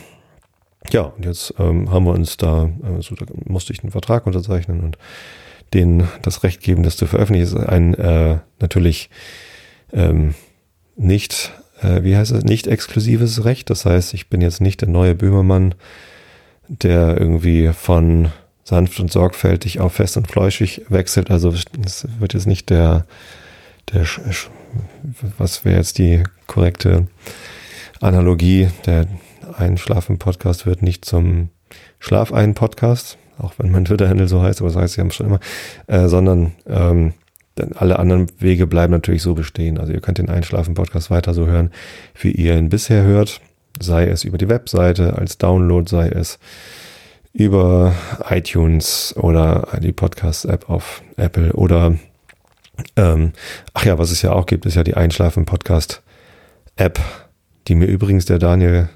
Ja, und jetzt ähm, haben wir uns da, also da musste ich einen Vertrag unterzeichnen und denen das Recht geben, das zu veröffentlichen. ist ein äh, natürlich ähm, nicht äh, wie heißt es, nicht exklusives Recht. Das heißt, ich bin jetzt nicht der neue Böhmermann, der irgendwie von sanft und sorgfältig auf fest und fleischig wechselt. Also es wird jetzt nicht der, der, was wäre jetzt die korrekte Analogie, der Einschlafen-Podcast wird nicht zum Schlafein-Podcast, auch wenn mein Twitter-Handle so heißt, aber das heißt ja schon immer, äh, sondern ähm, denn alle anderen Wege bleiben natürlich so bestehen. Also ihr könnt den Einschlafen-Podcast weiter so hören, wie ihr ihn bisher hört. Sei es über die Webseite als Download, sei es über iTunes oder die Podcast-App auf Apple oder ähm, ach ja, was es ja auch gibt, ist ja die Einschlafen-Podcast-App, die mir übrigens der Daniel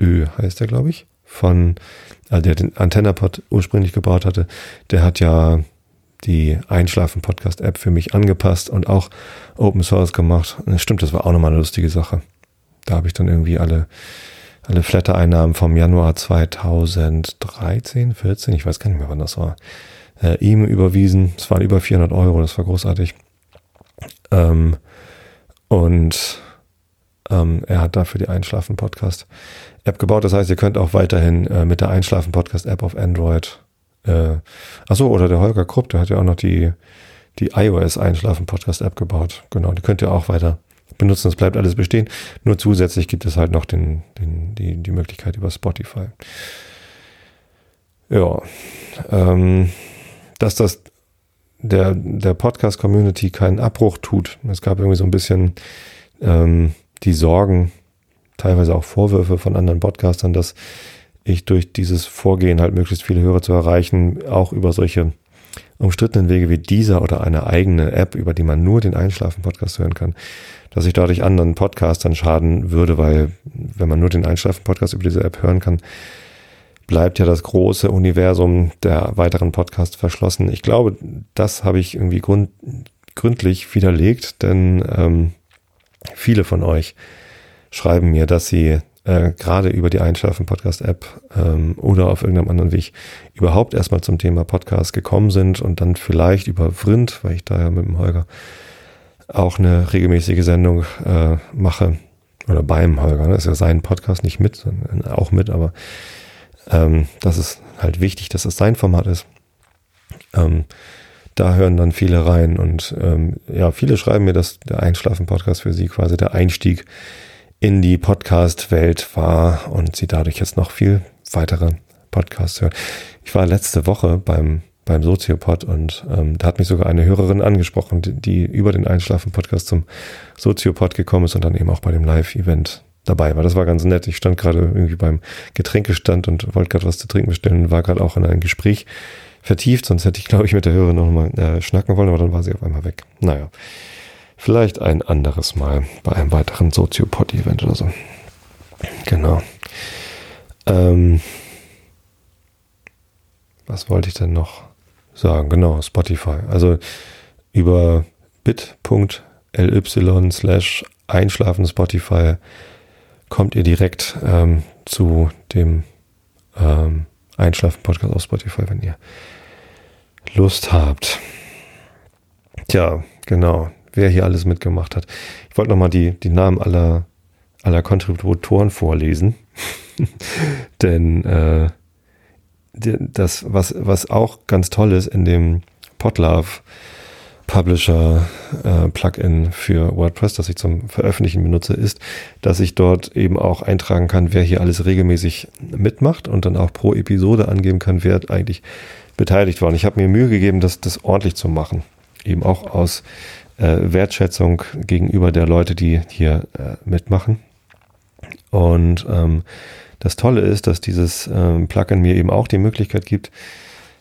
Ö heißt er, glaube ich, von, also der den AntennaPod ursprünglich gebaut hatte, der hat ja die Einschlafen-Podcast-App für mich angepasst und auch Open Source gemacht. Stimmt, das war auch nochmal eine lustige Sache. Da habe ich dann irgendwie alle, alle Flatter-Einnahmen vom Januar 2013, 14, ich weiß gar nicht mehr, wann das war, äh, ihm überwiesen. Es waren über 400 Euro, das war großartig. Ähm, und ähm, er hat dafür die Einschlafen-Podcast-App gebaut. Das heißt, ihr könnt auch weiterhin äh, mit der Einschlafen-Podcast-App auf Android. Äh, achso, oder der Holger Krupp, der hat ja auch noch die, die iOS-Einschlafen-Podcast-App gebaut. Genau, die könnt ihr auch weiter benutzen. Das bleibt alles bestehen. Nur zusätzlich gibt es halt noch den, den, die, die Möglichkeit über Spotify. Ja, ähm, dass das der, der Podcast-Community keinen Abbruch tut. Es gab irgendwie so ein bisschen ähm, die Sorgen, teilweise auch Vorwürfe von anderen Podcastern, dass ich durch dieses Vorgehen halt möglichst viele Hörer zu erreichen, auch über solche umstrittenen Wege wie dieser oder eine eigene App, über die man nur den Einschlafen-Podcast hören kann, dass ich dadurch anderen Podcastern schaden würde, weil wenn man nur den Einschlafen-Podcast über diese App hören kann, bleibt ja das große Universum der weiteren Podcasts verschlossen. Ich glaube, das habe ich irgendwie grund, gründlich widerlegt, denn ähm, viele von euch schreiben mir, dass sie äh, gerade über die Einschlafen-Podcast-App ähm, oder auf irgendeinem anderen Weg überhaupt erstmal zum Thema Podcast gekommen sind und dann vielleicht über Vrind, weil ich da ja mit dem Holger auch eine regelmäßige Sendung äh, mache, oder beim Holger, ne? das ist ja sein Podcast, nicht mit, auch mit, aber ähm, das ist halt wichtig, dass es sein Format ist. Ähm, da hören dann viele rein und ähm, ja, viele schreiben mir, dass der Einschlafen-Podcast für sie quasi der Einstieg in die Podcast-Welt war und sie dadurch jetzt noch viel weitere Podcasts hören. Ich war letzte Woche beim beim Soziopod und ähm, da hat mich sogar eine Hörerin angesprochen, die, die über den Einschlafen-Podcast zum Soziopod gekommen ist und dann eben auch bei dem Live-Event dabei war. Das war ganz nett. Ich stand gerade irgendwie beim Getränkestand und wollte gerade was zu trinken bestellen und war gerade auch in einem Gespräch vertieft, sonst hätte ich, glaube ich, mit der Hörerin noch mal äh, schnacken wollen, aber dann war sie auf einmal weg. Naja, vielleicht ein anderes Mal bei einem weiteren Soziopod-Event oder so. Genau. Ähm, was wollte ich denn noch sagen? Genau, Spotify. Also über bit.ly slash einschlafen Spotify kommt ihr direkt ähm, zu dem ähm, Einschlafen-Podcast auf Spotify, wenn ihr Lust habt. Tja, genau. Wer hier alles mitgemacht hat. Ich wollte nochmal die, die Namen aller, aller Kontributoren vorlesen. Denn äh, das, was, was auch ganz toll ist in dem Podlove Publisher äh, Plugin für WordPress, das ich zum Veröffentlichen benutze, ist, dass ich dort eben auch eintragen kann, wer hier alles regelmäßig mitmacht und dann auch pro Episode angeben kann, wer eigentlich beteiligt war. Und ich habe mir Mühe gegeben, das, das ordentlich zu machen. Eben auch aus äh, Wertschätzung gegenüber der Leute, die hier äh, mitmachen. Und ähm, das Tolle ist, dass dieses ähm, Plugin mir eben auch die Möglichkeit gibt,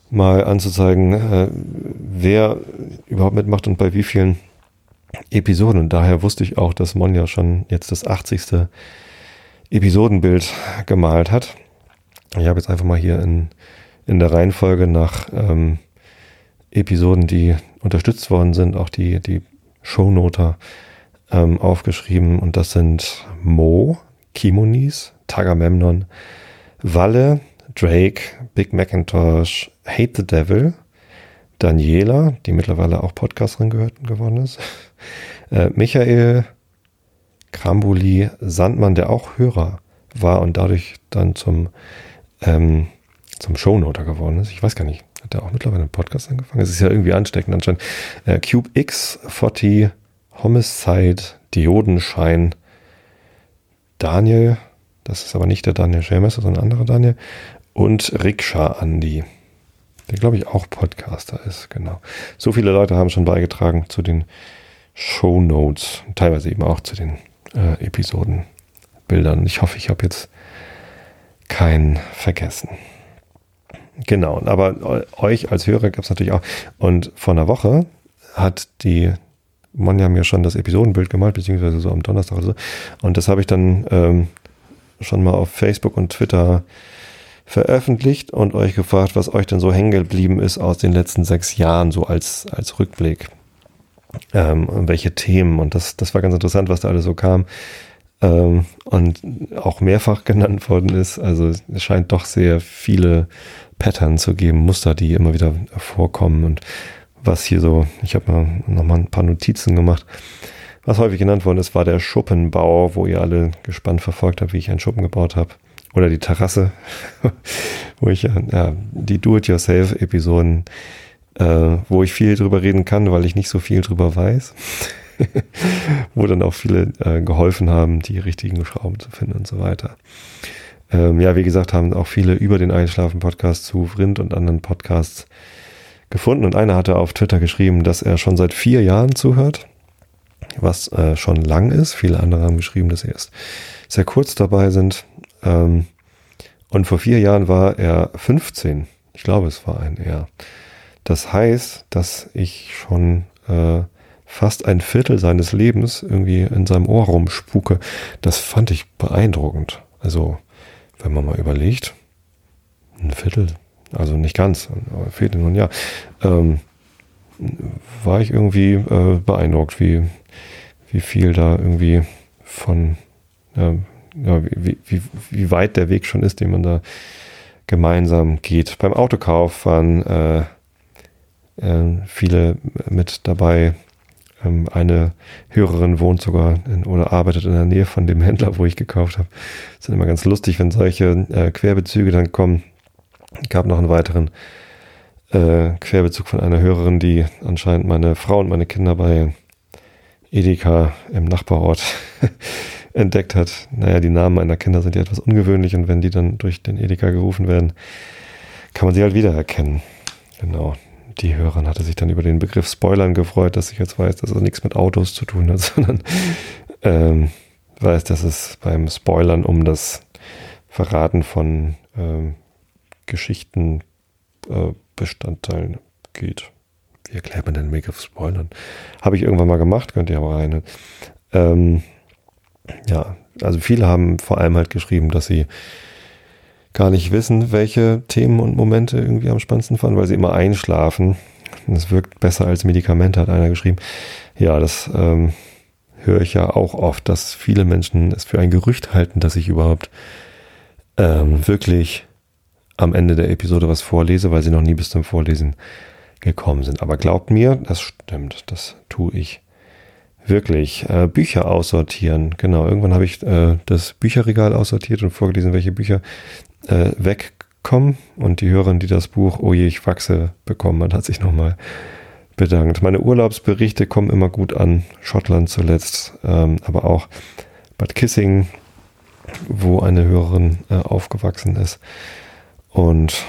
mal anzuzeigen, äh, wer überhaupt mitmacht und bei wie vielen Episoden. Und daher wusste ich auch, dass Monja schon jetzt das 80. Episodenbild gemalt hat. Ich habe jetzt einfach mal hier in, in der Reihenfolge nach ähm, Episoden, die unterstützt worden sind, auch die, die Shownoter ähm, aufgeschrieben. Und das sind Mo, Kimonis, Tagamemnon, Walle, Drake, Big Macintosh, Hate the Devil, Daniela, die mittlerweile auch Podcasterin gehört, geworden ist, äh, Michael, Krambuli, Sandmann, der auch Hörer war und dadurch dann zum, ähm, zum Shownoter geworden ist. Ich weiß gar nicht, hat der auch mittlerweile einen Podcast angefangen? Es ist ja irgendwie ansteckend anscheinend. Äh, Cube X, 40, Homicide, Diodenschein, Daniel, das ist aber nicht der Daniel Schelmesser, sondern ein anderer Daniel, und Rikscha Andi, der glaube ich auch Podcaster ist, genau. So viele Leute haben schon beigetragen zu den Show Notes, teilweise eben auch zu den äh, Episodenbildern. Ich hoffe, ich habe jetzt keinen vergessen. Genau, aber euch als Hörer gab es natürlich auch. Und vor einer Woche hat die Monja mir schon das Episodenbild gemalt, beziehungsweise so am Donnerstag oder so. Und das habe ich dann ähm, schon mal auf Facebook und Twitter veröffentlicht und euch gefragt, was euch denn so hängen geblieben ist aus den letzten sechs Jahren, so als, als Rückblick. Ähm, welche Themen. Und das, das war ganz interessant, was da alles so kam. Ähm, und auch mehrfach genannt worden ist. Also es scheint doch sehr viele Pattern zu geben, Muster, die immer wieder vorkommen. Und was hier so, ich habe mal nochmal ein paar Notizen gemacht. Was häufig genannt worden ist, war der Schuppenbau, wo ihr alle gespannt verfolgt habt, wie ich einen Schuppen gebaut habe. Oder die Terrasse, wo ich ja, die Do-it-yourself-Episoden, äh, wo ich viel drüber reden kann, weil ich nicht so viel drüber weiß. Wo dann auch viele äh, geholfen haben, die richtigen Schrauben zu finden und so weiter. Ähm, ja, wie gesagt, haben auch viele über den Einschlafen-Podcast zu Vrind und anderen Podcasts gefunden. Und einer hatte auf Twitter geschrieben, dass er schon seit vier Jahren zuhört, was äh, schon lang ist. Viele andere haben geschrieben, dass sie erst sehr kurz dabei sind. Ähm, und vor vier Jahren war er 15. Ich glaube, es war ein er. Das heißt, dass ich schon äh, fast ein Viertel seines Lebens irgendwie in seinem Ohr rumspuke. Das fand ich beeindruckend. Also, wenn man mal überlegt, ein Viertel, also nicht ganz, fehlt nur ein Jahr, ähm, war ich irgendwie äh, beeindruckt, wie, wie viel da irgendwie von, äh, ja, wie, wie, wie weit der Weg schon ist, den man da gemeinsam geht. Beim Autokauf waren äh, äh, viele mit dabei, eine Hörerin wohnt sogar in, oder arbeitet in der Nähe von dem Händler, wo ich gekauft habe. Das ist immer ganz lustig, wenn solche äh, Querbezüge dann kommen. Ich gab noch einen weiteren äh, Querbezug von einer Hörerin, die anscheinend meine Frau und meine Kinder bei Edeka im Nachbarort entdeckt hat. Naja, die Namen meiner Kinder sind ja etwas ungewöhnlich und wenn die dann durch den Edeka gerufen werden, kann man sie halt wiedererkennen. Genau die Hörerin hatte sich dann über den Begriff Spoilern gefreut, dass ich jetzt weiß, dass es nichts mit Autos zu tun hat, sondern ähm, weiß, dass es beim Spoilern um das Verraten von ähm, Geschichtenbestandteilen äh, geht. Wie erklärt man den Begriff Spoilern? Habe ich irgendwann mal gemacht, könnt ihr aber rein. Ähm, ja, also viele haben vor allem halt geschrieben, dass sie gar nicht wissen, welche Themen und Momente irgendwie am spannendsten fanden, weil sie immer einschlafen. Das wirkt besser als Medikamente, hat einer geschrieben. Ja, das ähm, höre ich ja auch oft, dass viele Menschen es für ein Gerücht halten, dass ich überhaupt ähm, wirklich am Ende der Episode was vorlese, weil sie noch nie bis zum Vorlesen gekommen sind. Aber glaubt mir, das stimmt, das tue ich wirklich. Äh, Bücher aussortieren, genau. Irgendwann habe ich äh, das Bücherregal aussortiert und vorgelesen, welche Bücher äh, wegkommen. Und die Hörerin, die das Buch Oh je, ich wachse bekommen hat, hat sich nochmal bedankt. Meine Urlaubsberichte kommen immer gut an. Schottland zuletzt, ähm, aber auch Bad Kissing, wo eine Hörerin äh, aufgewachsen ist. Und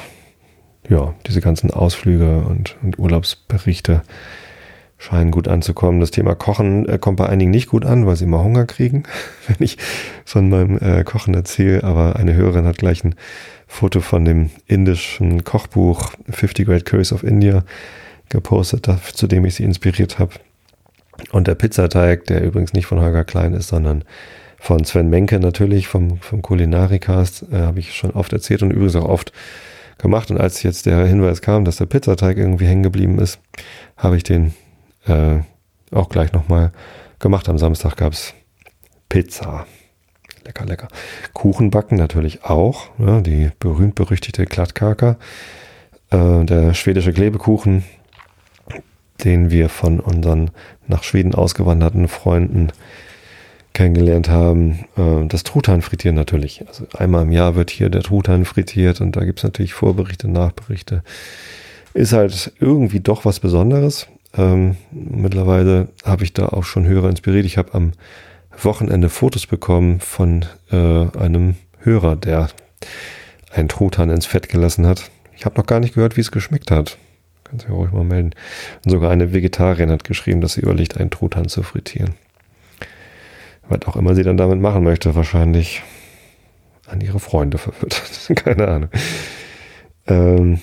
ja, diese ganzen Ausflüge und, und Urlaubsberichte scheinen gut anzukommen. Das Thema Kochen äh, kommt bei einigen nicht gut an, weil sie immer Hunger kriegen, wenn ich von meinem äh, Kochen erzähle. Aber eine Hörerin hat gleich ein Foto von dem indischen Kochbuch 50 Great Curries of India gepostet, zu dem ich sie inspiriert habe. Und der Pizzateig, der übrigens nicht von Holger Klein ist, sondern von Sven Menke natürlich, vom, vom Kulinarikast, äh, habe ich schon oft erzählt und übrigens auch oft gemacht. Und als jetzt der Hinweis kam, dass der Pizzateig irgendwie hängen geblieben ist, habe ich den äh, auch gleich nochmal gemacht. Am Samstag gab es Pizza. Lecker, lecker. Kuchen backen natürlich auch. Ja, die berühmt-berüchtigte Glattkaka. Äh, der schwedische Klebekuchen, den wir von unseren nach Schweden ausgewanderten Freunden kennengelernt haben. Äh, das Truthahn frittieren natürlich. Also einmal im Jahr wird hier der Truthahn frittiert und da gibt es natürlich Vorberichte, Nachberichte. Ist halt irgendwie doch was Besonderes. Ähm, mittlerweile habe ich da auch schon Hörer inspiriert. Ich habe am Wochenende Fotos bekommen von äh, einem Hörer, der einen Truthahn ins Fett gelassen hat. Ich habe noch gar nicht gehört, wie es geschmeckt hat. Kannst du ruhig mal melden. Und sogar eine Vegetarierin hat geschrieben, dass sie überlegt, einen Truthahn zu frittieren. Was auch immer sie dann damit machen möchte, wahrscheinlich an ihre Freunde verfüttert. Keine Ahnung. Ähm,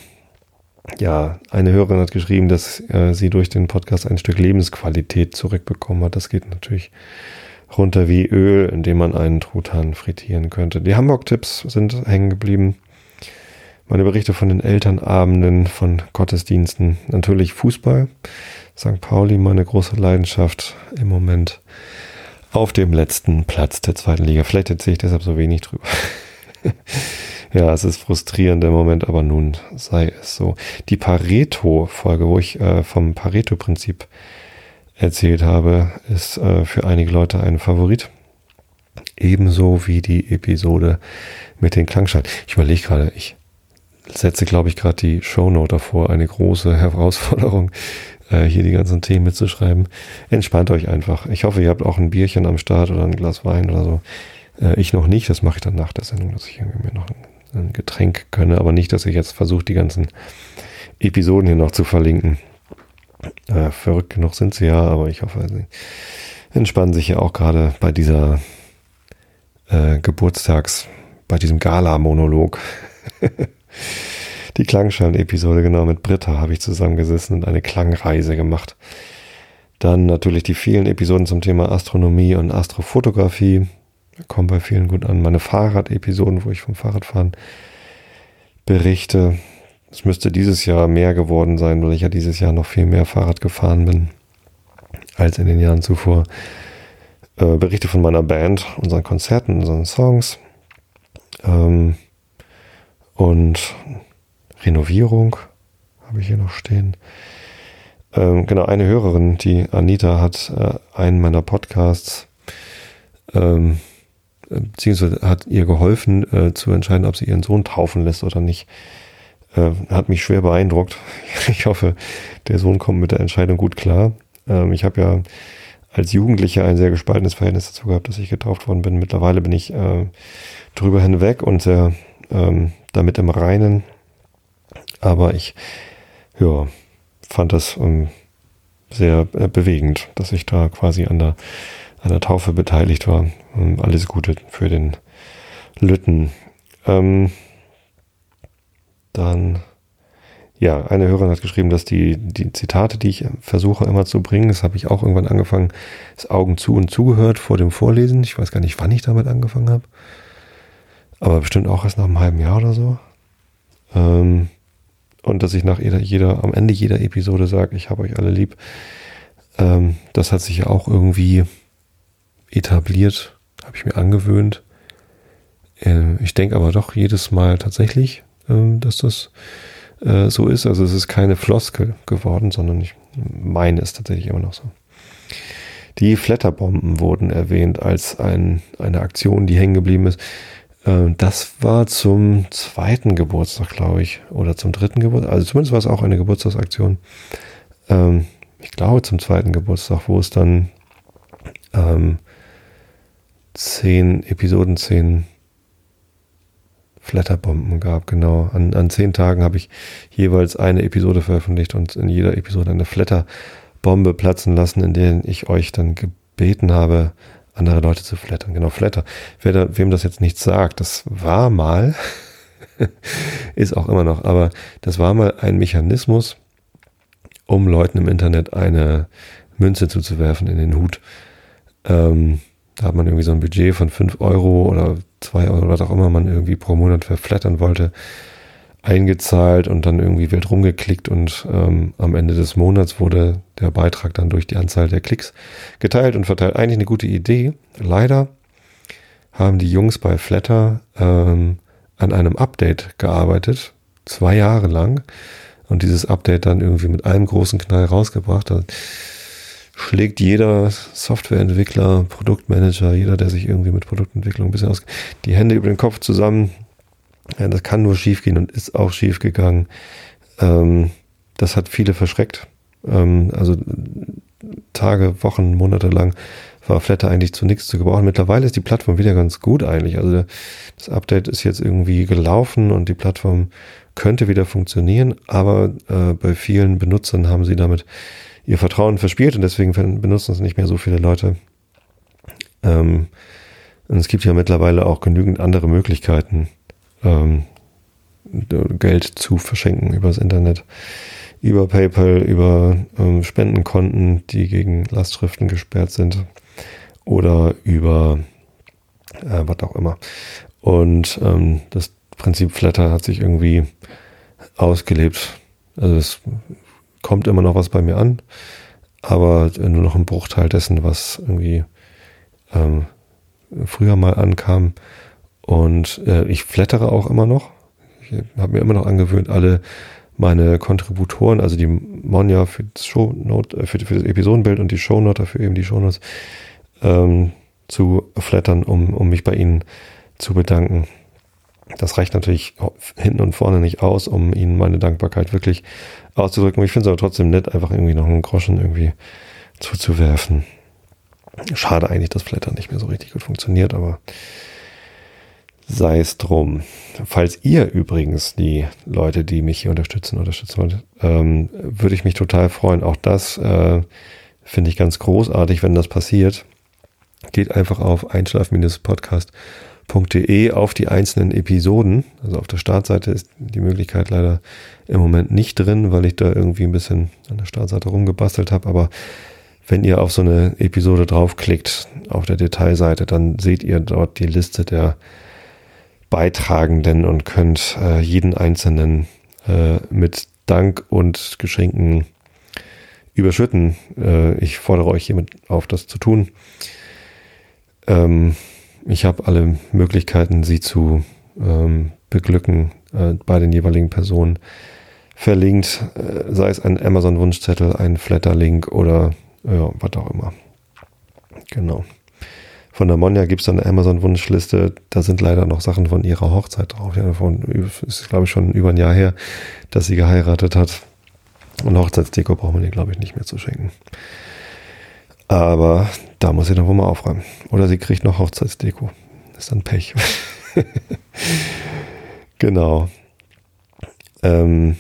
ja, eine Hörerin hat geschrieben, dass äh, sie durch den Podcast ein Stück Lebensqualität zurückbekommen hat. Das geht natürlich runter wie Öl, indem man einen Truthahn frittieren könnte. Die Hamburg-Tipps sind hängen geblieben. Meine Berichte von den Elternabenden, von Gottesdiensten, natürlich Fußball. St. Pauli, meine große Leidenschaft im Moment. auf dem letzten Platz der zweiten Liga. Vielleicht erzähle ich deshalb so wenig drüber. ja, es ist frustrierend im Moment, aber nun sei es so. Die Pareto-Folge, wo ich äh, vom Pareto-Prinzip erzählt habe, ist äh, für einige Leute ein Favorit. Ebenso wie die Episode mit den Klangschalen. Ich überlege gerade, ich setze, glaube ich, gerade die Shownote davor. Eine große Herausforderung, äh, hier die ganzen Themen mitzuschreiben. Entspannt euch einfach. Ich hoffe, ihr habt auch ein Bierchen am Start oder ein Glas Wein oder so. Äh, ich noch nicht, das mache ich dann nach der Sendung, dass ich mir noch ein, ein Getränk könne, aber nicht, dass ich jetzt versuche, die ganzen Episoden hier noch zu verlinken. Äh, verrückt genug sind sie ja, aber ich hoffe, sie entspannen sich ja auch gerade bei dieser äh, Geburtstags, bei diesem Gala-Monolog. die Klangschalen-Episode, genau, mit Britta habe ich zusammengesessen und eine Klangreise gemacht. Dann natürlich die vielen Episoden zum Thema Astronomie und Astrofotografie. Kommen bei vielen gut an. Meine Fahrrad-Episoden, wo ich vom Fahrradfahren berichte. Es müsste dieses Jahr mehr geworden sein, weil ich ja dieses Jahr noch viel mehr Fahrrad gefahren bin als in den Jahren zuvor. Äh, Berichte von meiner Band, unseren Konzerten, unseren Songs. Ähm, und Renovierung habe ich hier noch stehen. Ähm, genau, eine Hörerin, die Anita, hat äh, einen meiner Podcasts, ähm, beziehungsweise hat ihr geholfen äh, zu entscheiden, ob sie ihren Sohn taufen lässt oder nicht. Äh, hat mich schwer beeindruckt. Ich hoffe, der Sohn kommt mit der Entscheidung gut klar. Ähm, ich habe ja als Jugendlicher ein sehr gespaltenes Verhältnis dazu gehabt, dass ich getauft worden bin. Mittlerweile bin ich äh, drüber hinweg und sehr ähm, damit im Reinen. Aber ich ja, fand das ähm, sehr äh, bewegend, dass ich da quasi an der, an der Taufe beteiligt war. Ähm, alles Gute für den Lütten. Ähm, dann, ja, eine Hörerin hat geschrieben, dass die, die Zitate, die ich versuche immer zu bringen, das habe ich auch irgendwann angefangen, ist Augen zu und zugehört vor dem Vorlesen. Ich weiß gar nicht, wann ich damit angefangen habe. Aber bestimmt auch erst nach einem halben Jahr oder so. Ähm, und dass ich nach jeder, jeder, am Ende jeder Episode sage, ich habe euch alle lieb. Ähm, das hat sich ja auch irgendwie etabliert, habe ich mir angewöhnt. Äh, ich denke aber doch jedes Mal tatsächlich, äh, dass das äh, so ist. Also es ist keine Floskel geworden, sondern ich meine es tatsächlich immer noch so. Die Flatterbomben wurden erwähnt als ein, eine Aktion, die hängen geblieben ist. Ähm, das war zum zweiten Geburtstag, glaube ich, oder zum dritten Geburtstag. Also zumindest war es auch eine Geburtstagsaktion. Ähm, ich glaube zum zweiten Geburtstag, wo es dann ähm, zehn Episoden, zehn Flatterbomben gab, genau. An, an zehn Tagen habe ich jeweils eine Episode veröffentlicht und in jeder Episode eine Flatterbombe platzen lassen, in der ich euch dann gebeten habe, andere Leute zu flattern. Genau, Flatter. Wer da, wem das jetzt nichts sagt, das war mal, ist auch immer noch, aber das war mal ein Mechanismus, um Leuten im Internet eine Münze zuzuwerfen in den Hut. Ähm, da hat man irgendwie so ein Budget von fünf Euro oder zwei Euro oder was auch immer man irgendwie pro Monat verflattern wollte eingezahlt und dann irgendwie wild rumgeklickt und ähm, am Ende des Monats wurde der Beitrag dann durch die Anzahl der Klicks geteilt und verteilt. Eigentlich eine gute Idee. Leider haben die Jungs bei Flatter ähm, an einem Update gearbeitet, zwei Jahre lang und dieses Update dann irgendwie mit einem großen Knall rausgebracht. Da schlägt jeder Softwareentwickler, Produktmanager, jeder, der sich irgendwie mit Produktentwicklung ein bisschen aus, die Hände über den Kopf zusammen ja, das kann nur schief gehen und ist auch schief gegangen. Ähm, das hat viele verschreckt. Ähm, also Tage, Wochen, Monate lang war Flatter eigentlich zu nichts zu gebrauchen. Mittlerweile ist die Plattform wieder ganz gut eigentlich. Also das Update ist jetzt irgendwie gelaufen und die Plattform könnte wieder funktionieren, aber äh, bei vielen Benutzern haben sie damit ihr Vertrauen verspielt und deswegen benutzen es nicht mehr so viele Leute. Ähm, und es gibt ja mittlerweile auch genügend andere Möglichkeiten, ähm, Geld zu verschenken übers Internet, über PayPal, über ähm, Spendenkonten, die gegen Lastschriften gesperrt sind oder über äh, was auch immer. Und ähm, das Prinzip Flatter hat sich irgendwie ausgelebt. Also es kommt immer noch was bei mir an, aber nur noch ein Bruchteil dessen, was irgendwie ähm, früher mal ankam. Und äh, ich flattere auch immer noch. Ich habe mir immer noch angewöhnt, alle meine Kontributoren, also die Monja für das Shownote, äh, für, für das Episodenbild und die Shownote dafür eben die Shownotes, ähm, zu flattern, um, um mich bei ihnen zu bedanken. Das reicht natürlich hinten und vorne nicht aus, um ihnen meine Dankbarkeit wirklich auszudrücken. Ich finde es aber trotzdem nett, einfach irgendwie noch einen Groschen irgendwie zuzuwerfen. Schade eigentlich, dass Flatter nicht mehr so richtig gut funktioniert, aber sei es drum. Falls ihr übrigens die Leute, die mich hier unterstützen, unterstützen wollt, ähm, würde ich mich total freuen. Auch das äh, finde ich ganz großartig, wenn das passiert. Geht einfach auf einschlaf-podcast.de auf die einzelnen Episoden. Also auf der Startseite ist die Möglichkeit leider im Moment nicht drin, weil ich da irgendwie ein bisschen an der Startseite rumgebastelt habe. Aber wenn ihr auf so eine Episode draufklickt, auf der Detailseite, dann seht ihr dort die Liste der Beitragenden und könnt äh, jeden einzelnen äh, mit Dank und Geschenken überschütten. Äh, ich fordere euch hiermit auf, das zu tun. Ähm, ich habe alle Möglichkeiten, sie zu ähm, beglücken äh, bei den jeweiligen Personen verlinkt, äh, sei es ein Amazon-Wunschzettel, ein Flatter-Link oder ja, was auch immer. Genau. Von der Monja gibt es dann eine Amazon-Wunschliste. Da sind leider noch Sachen von ihrer Hochzeit drauf. Ja, davon ist, glaube ich, schon über ein Jahr her, dass sie geheiratet hat. Und Hochzeitsdeko braucht man ihr, glaube ich, nicht mehr zu schenken. Aber da muss sie dann mal aufräumen. Oder sie kriegt noch Hochzeitsdeko. ist dann Pech. genau. Ähm,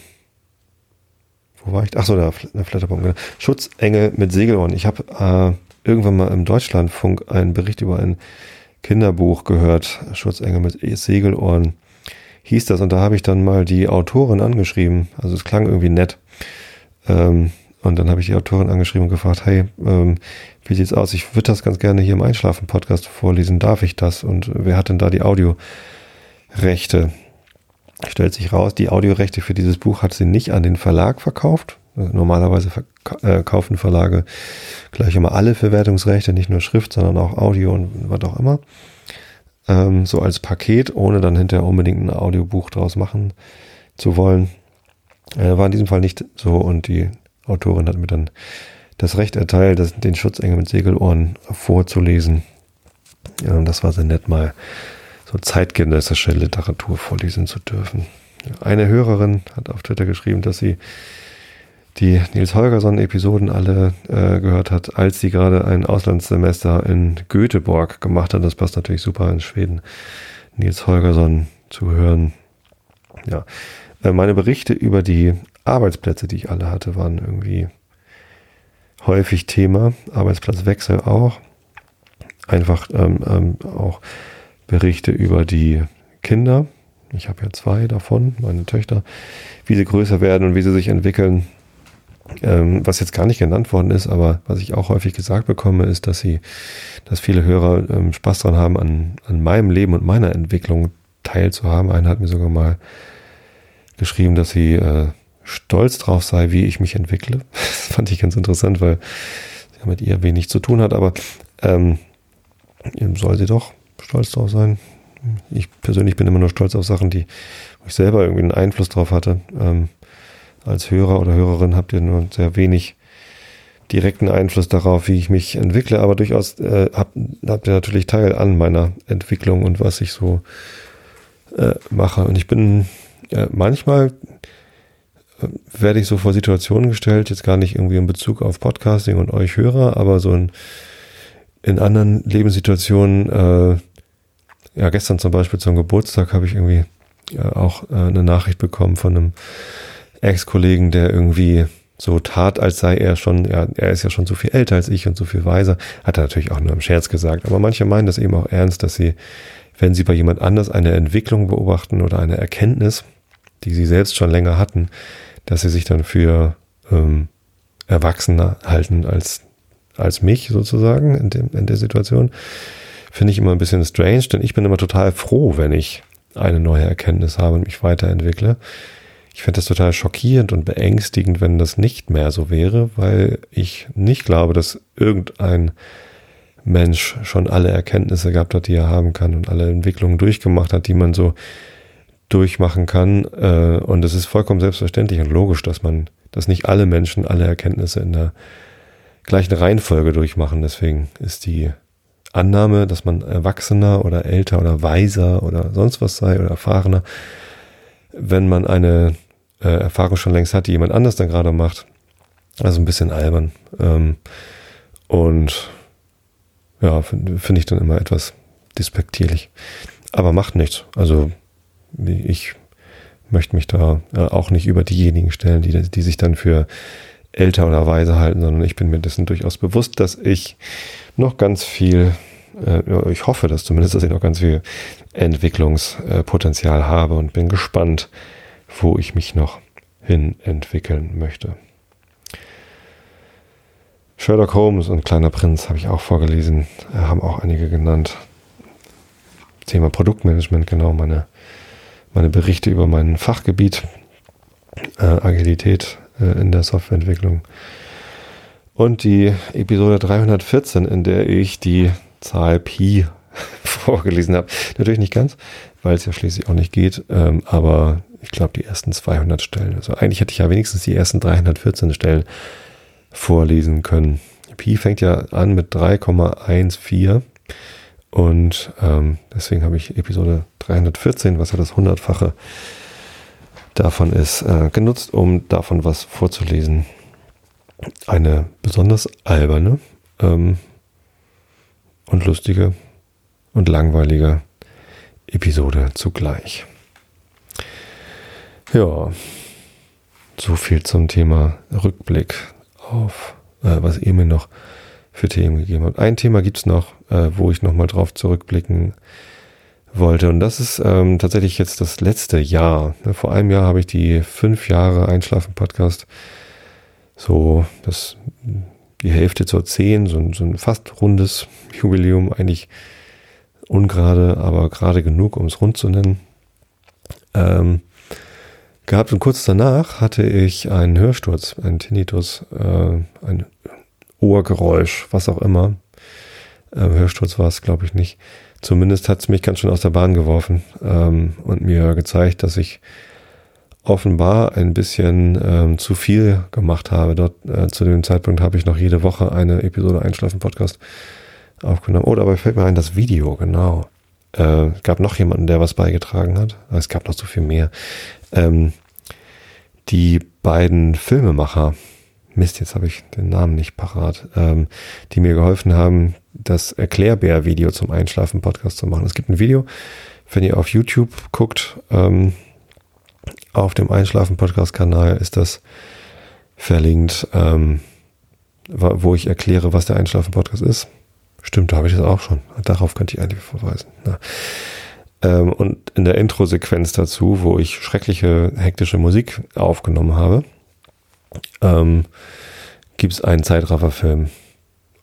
wo war ich? Achso, der, der Flatterbaum. Genau. Schutzengel mit Segelohren. Ich habe äh, irgendwann mal im Deutschlandfunk einen Bericht über ein Kinderbuch gehört, Schutzengel mit Segelohren hieß das. Und da habe ich dann mal die Autorin angeschrieben. Also es klang irgendwie nett. Ähm, und dann habe ich die Autorin angeschrieben und gefragt, hey, ähm, wie sieht's aus? Ich würde das ganz gerne hier im Einschlafen-Podcast vorlesen. Darf ich das? Und wer hat denn da die Audiorechte? Stellt sich raus, die Audiorechte für dieses Buch hat sie nicht an den Verlag verkauft, Normalerweise äh, kaufen Verlage gleich immer alle Verwertungsrechte, nicht nur Schrift, sondern auch Audio und was auch immer. Ähm, so als Paket, ohne dann hinterher unbedingt ein Audiobuch draus machen zu wollen. Äh, war in diesem Fall nicht so und die Autorin hat mir dann das Recht erteilt, das, den Schutzengel mit Segelohren vorzulesen. Ja, und das war sehr nett, mal so zeitgenössische Literatur vorlesen zu dürfen. Eine Hörerin hat auf Twitter geschrieben, dass sie die Nils Holgersson-Episoden alle äh, gehört hat, als sie gerade ein Auslandssemester in Göteborg gemacht hat. Das passt natürlich super in Schweden, Nils Holgersson zu hören. Ja, äh, meine Berichte über die Arbeitsplätze, die ich alle hatte, waren irgendwie häufig Thema. Arbeitsplatzwechsel auch. Einfach ähm, ähm, auch Berichte über die Kinder. Ich habe ja zwei davon, meine Töchter, wie sie größer werden und wie sie sich entwickeln ähm, was jetzt gar nicht genannt worden ist, aber was ich auch häufig gesagt bekomme, ist, dass sie, dass viele Hörer ähm, Spaß dran haben, an, an meinem Leben und meiner Entwicklung teilzuhaben. Einer hat mir sogar mal geschrieben, dass sie äh, stolz drauf sei, wie ich mich entwickle. Das fand ich ganz interessant, weil sie mit ihr wenig zu tun hat, aber ähm, soll sie doch stolz drauf sein. Ich persönlich bin immer nur stolz auf Sachen, die ich selber irgendwie einen Einfluss drauf hatte. Ähm, als Hörer oder Hörerin habt ihr nur sehr wenig direkten Einfluss darauf, wie ich mich entwickle, aber durchaus äh, habt, habt ihr natürlich Teil an meiner Entwicklung und was ich so äh, mache. Und ich bin äh, manchmal werde ich so vor Situationen gestellt, jetzt gar nicht irgendwie in Bezug auf Podcasting und euch Hörer, aber so in, in anderen Lebenssituationen, äh, ja, gestern zum Beispiel zum Geburtstag habe ich irgendwie äh, auch äh, eine Nachricht bekommen von einem Ex-Kollegen, der irgendwie so tat, als sei er schon, ja, er ist ja schon so viel älter als ich und so viel weiser, hat er natürlich auch nur im Scherz gesagt. Aber manche meinen das eben auch ernst, dass sie, wenn sie bei jemand anders eine Entwicklung beobachten oder eine Erkenntnis, die sie selbst schon länger hatten, dass sie sich dann für ähm, erwachsener halten als, als mich sozusagen in, dem, in der Situation. Finde ich immer ein bisschen strange, denn ich bin immer total froh, wenn ich eine neue Erkenntnis habe und mich weiterentwickle. Ich finde das total schockierend und beängstigend, wenn das nicht mehr so wäre, weil ich nicht glaube, dass irgendein Mensch schon alle Erkenntnisse gehabt hat, die er haben kann und alle Entwicklungen durchgemacht hat, die man so durchmachen kann. Äh, und es ist vollkommen selbstverständlich und logisch, dass man, dass nicht alle Menschen alle Erkenntnisse in der gleichen Reihenfolge durchmachen. Deswegen ist die Annahme, dass man erwachsener oder älter oder weiser oder sonst was sei oder erfahrener, wenn man eine äh, Erfahrung schon längst hat, die jemand anders dann gerade macht, also ein bisschen albern. Ähm, und ja, finde find ich dann immer etwas despektierlich. Aber macht nichts. Also ich möchte mich da äh, auch nicht über diejenigen stellen, die, die sich dann für älter oder weise halten, sondern ich bin mir dessen durchaus bewusst, dass ich noch ganz viel, äh, ich hoffe das zumindest, dass ich noch ganz viel Entwicklungspotenzial habe und bin gespannt, wo ich mich noch hin entwickeln möchte. Sherlock Holmes und Kleiner Prinz habe ich auch vorgelesen, äh, haben auch einige genannt. Thema Produktmanagement, genau, meine, meine Berichte über mein Fachgebiet, äh, Agilität äh, in der Softwareentwicklung. Und die Episode 314, in der ich die Zahl Pi vorgelesen habe. Natürlich nicht ganz, weil es ja schließlich auch nicht geht, ähm, aber ich glaube die ersten 200 Stellen. Also eigentlich hätte ich ja wenigstens die ersten 314 Stellen vorlesen können. Pi fängt ja an mit 3,14 und ähm, deswegen habe ich Episode 314, was ja das hundertfache davon ist, äh, genutzt, um davon was vorzulesen. Eine besonders alberne ähm, und lustige und langweilige Episode zugleich. Ja, so viel zum Thema Rückblick auf, äh, was ihr mir noch für Themen gegeben habt. Ein Thema gibt's noch, äh, wo ich nochmal drauf zurückblicken wollte. Und das ist ähm, tatsächlich jetzt das letzte Jahr. Ne, vor einem Jahr habe ich die fünf Jahre Einschlafen-Podcast so das die Hälfte zur zehn, so ein, so ein fast rundes Jubiläum, eigentlich ungerade, aber gerade genug, um es rund zu nennen. Ähm, gehabt und kurz danach hatte ich einen Hörsturz, einen Tinnitus, äh, ein Ohrgeräusch, was auch immer. Äh, Hörsturz war es, glaube ich, nicht. Zumindest hat es mich ganz schön aus der Bahn geworfen ähm, und mir gezeigt, dass ich offenbar ein bisschen ähm, zu viel gemacht habe. Dort äh, zu dem Zeitpunkt habe ich noch jede Woche eine Episode Einschlafen Podcast aufgenommen. Oh, dabei fällt mir ein, das Video, genau. Äh, gab noch jemanden, der was beigetragen hat. Es gab noch so viel mehr. Ähm, die beiden Filmemacher, Mist, jetzt habe ich den Namen nicht parat, ähm, die mir geholfen haben, das Erklärbär-Video zum Einschlafen-Podcast zu machen. Es gibt ein Video, wenn ihr auf YouTube guckt, ähm, auf dem Einschlafen-Podcast-Kanal ist das verlinkt, ähm, wo ich erkläre, was der Einschlafen-Podcast ist. Stimmt, da habe ich das auch schon. Darauf könnte ich eigentlich verweisen. Ja. Ähm, und in der Intro-Sequenz dazu, wo ich schreckliche, hektische Musik aufgenommen habe, ähm, gibt es einen Zeitraffer-Film.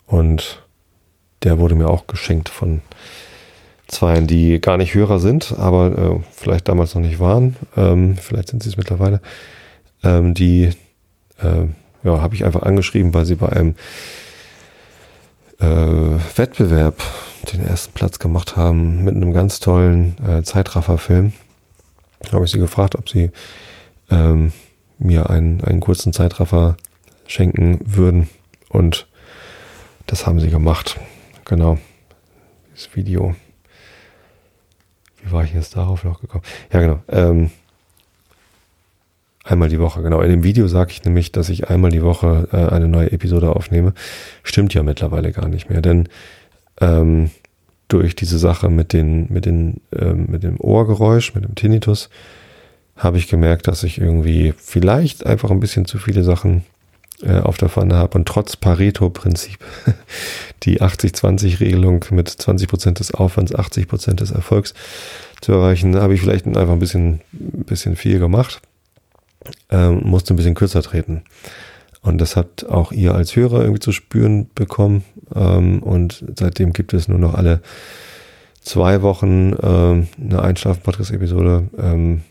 Und der wurde mir auch geschenkt von Zweien, die gar nicht Hörer sind, aber äh, vielleicht damals noch nicht waren. Ähm, vielleicht sind sie es mittlerweile. Ähm, die äh, ja, habe ich einfach angeschrieben, weil sie bei einem äh, Wettbewerb den ersten Platz gemacht haben mit einem ganz tollen äh, Zeitraffer-Film. Habe ich sie gefragt, ob sie ähm, mir einen, einen kurzen Zeitraffer schenken würden. Und das haben sie gemacht. Genau. Das Video. Wie war ich jetzt darauf noch gekommen? Ja, genau. Ähm, einmal die Woche, genau. In dem Video sage ich nämlich, dass ich einmal die Woche äh, eine neue Episode aufnehme. Stimmt ja mittlerweile gar nicht mehr, denn ähm, durch diese Sache mit den, mit den, ähm, mit dem Ohrgeräusch, mit dem Tinnitus, habe ich gemerkt, dass ich irgendwie vielleicht einfach ein bisschen zu viele Sachen äh, auf der Pfanne habe und trotz Pareto-Prinzip, die 80-20-Regelung mit 20 Prozent des Aufwands, 80 Prozent des Erfolgs zu erreichen, habe ich vielleicht einfach ein bisschen, bisschen viel gemacht, ähm, musste ein bisschen kürzer treten. Und das hat auch ihr als Hörer irgendwie zu spüren bekommen. Ähm, und seitdem gibt es nur noch alle zwei Wochen ähm, eine Einschlafen-Podcast-Episode. Ähm,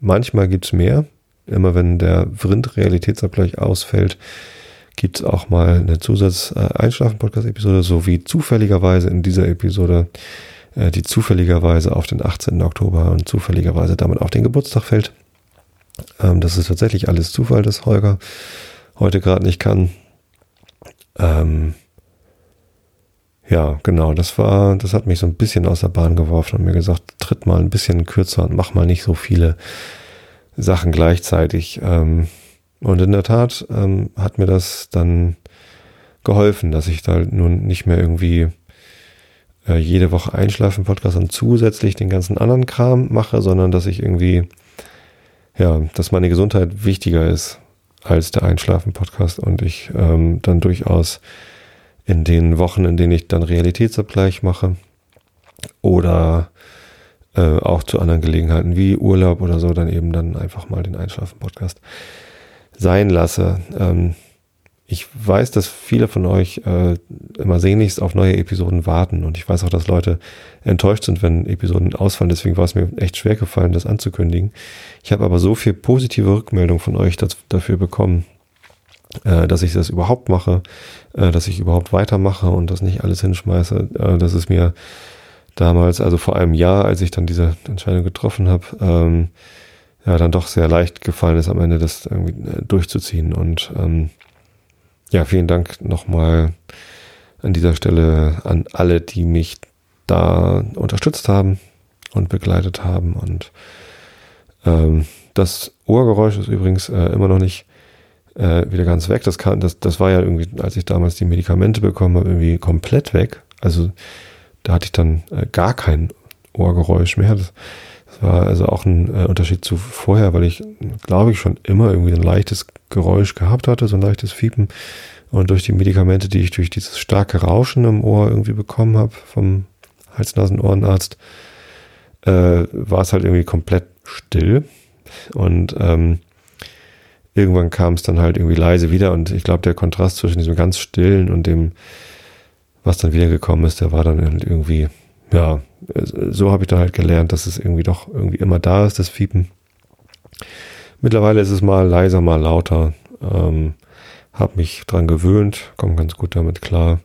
manchmal gibt's mehr. Immer wenn der Vrind-Realitätsabgleich ausfällt, gibt es auch mal eine Zusatz-Einschlafen-Podcast-Episode, sowie zufälligerweise in dieser Episode, äh, die zufälligerweise auf den 18. Oktober und zufälligerweise damit auf den Geburtstag fällt. Ähm, das ist tatsächlich alles Zufall, dass Holger heute gerade nicht kann. Ähm, ja, genau, das war, das hat mich so ein bisschen aus der Bahn geworfen und mir gesagt, tritt mal ein bisschen kürzer und mach mal nicht so viele Sachen gleichzeitig. Ähm, und in der Tat ähm, hat mir das dann geholfen, dass ich da nun nicht mehr irgendwie äh, jede Woche einschlafen Podcast und zusätzlich den ganzen anderen Kram mache, sondern dass ich irgendwie, ja, dass meine Gesundheit wichtiger ist als der Einschlafen Podcast und ich ähm, dann durchaus in den Wochen, in denen ich dann Realitätsabgleich mache oder äh, auch zu anderen Gelegenheiten wie Urlaub oder so, dann eben dann einfach mal den Einschlafen-Podcast sein lasse. Ähm, ich weiß, dass viele von euch äh, immer sehnlichst auf neue Episoden warten und ich weiß auch, dass Leute enttäuscht sind, wenn Episoden ausfallen. Deswegen war es mir echt schwer gefallen, das anzukündigen. Ich habe aber so viel positive Rückmeldung von euch das, dafür bekommen, dass ich das überhaupt mache, äh, dass ich überhaupt weitermache und das nicht alles hinschmeiße. Äh, das ist mir damals, also vor einem Jahr, als ich dann diese Entscheidung getroffen habe, ähm, ja, dann doch sehr leicht gefallen ist, am Ende das irgendwie äh, durchzuziehen. Und ähm, ja, vielen Dank nochmal an dieser Stelle an alle, die mich da unterstützt haben und begleitet haben. Und ähm, das Ohrgeräusch ist übrigens äh, immer noch nicht äh, wieder ganz weg. Das, kann, das, das war ja irgendwie, als ich damals die Medikamente bekommen habe, irgendwie komplett weg. Also da hatte ich dann äh, gar kein Ohrgeräusch mehr. Das, das war also auch ein äh, Unterschied zu vorher, weil ich, glaube ich, schon immer irgendwie ein leichtes Geräusch gehabt hatte, so ein leichtes Fiepen. Und durch die Medikamente, die ich durch dieses starke Rauschen im Ohr irgendwie bekommen habe vom Hals-Nasen-Ohrenarzt, äh, war es halt irgendwie komplett still. Und ähm, irgendwann kam es dann halt irgendwie leise wieder. Und ich glaube, der Kontrast zwischen diesem ganz stillen und dem, was dann wieder gekommen ist, der war dann halt irgendwie ja, so habe ich dann halt gelernt, dass es irgendwie doch irgendwie immer da ist, das Fiepen. Mittlerweile ist es mal leiser, mal lauter. Ähm, habe mich dran gewöhnt, komme ganz gut damit klar.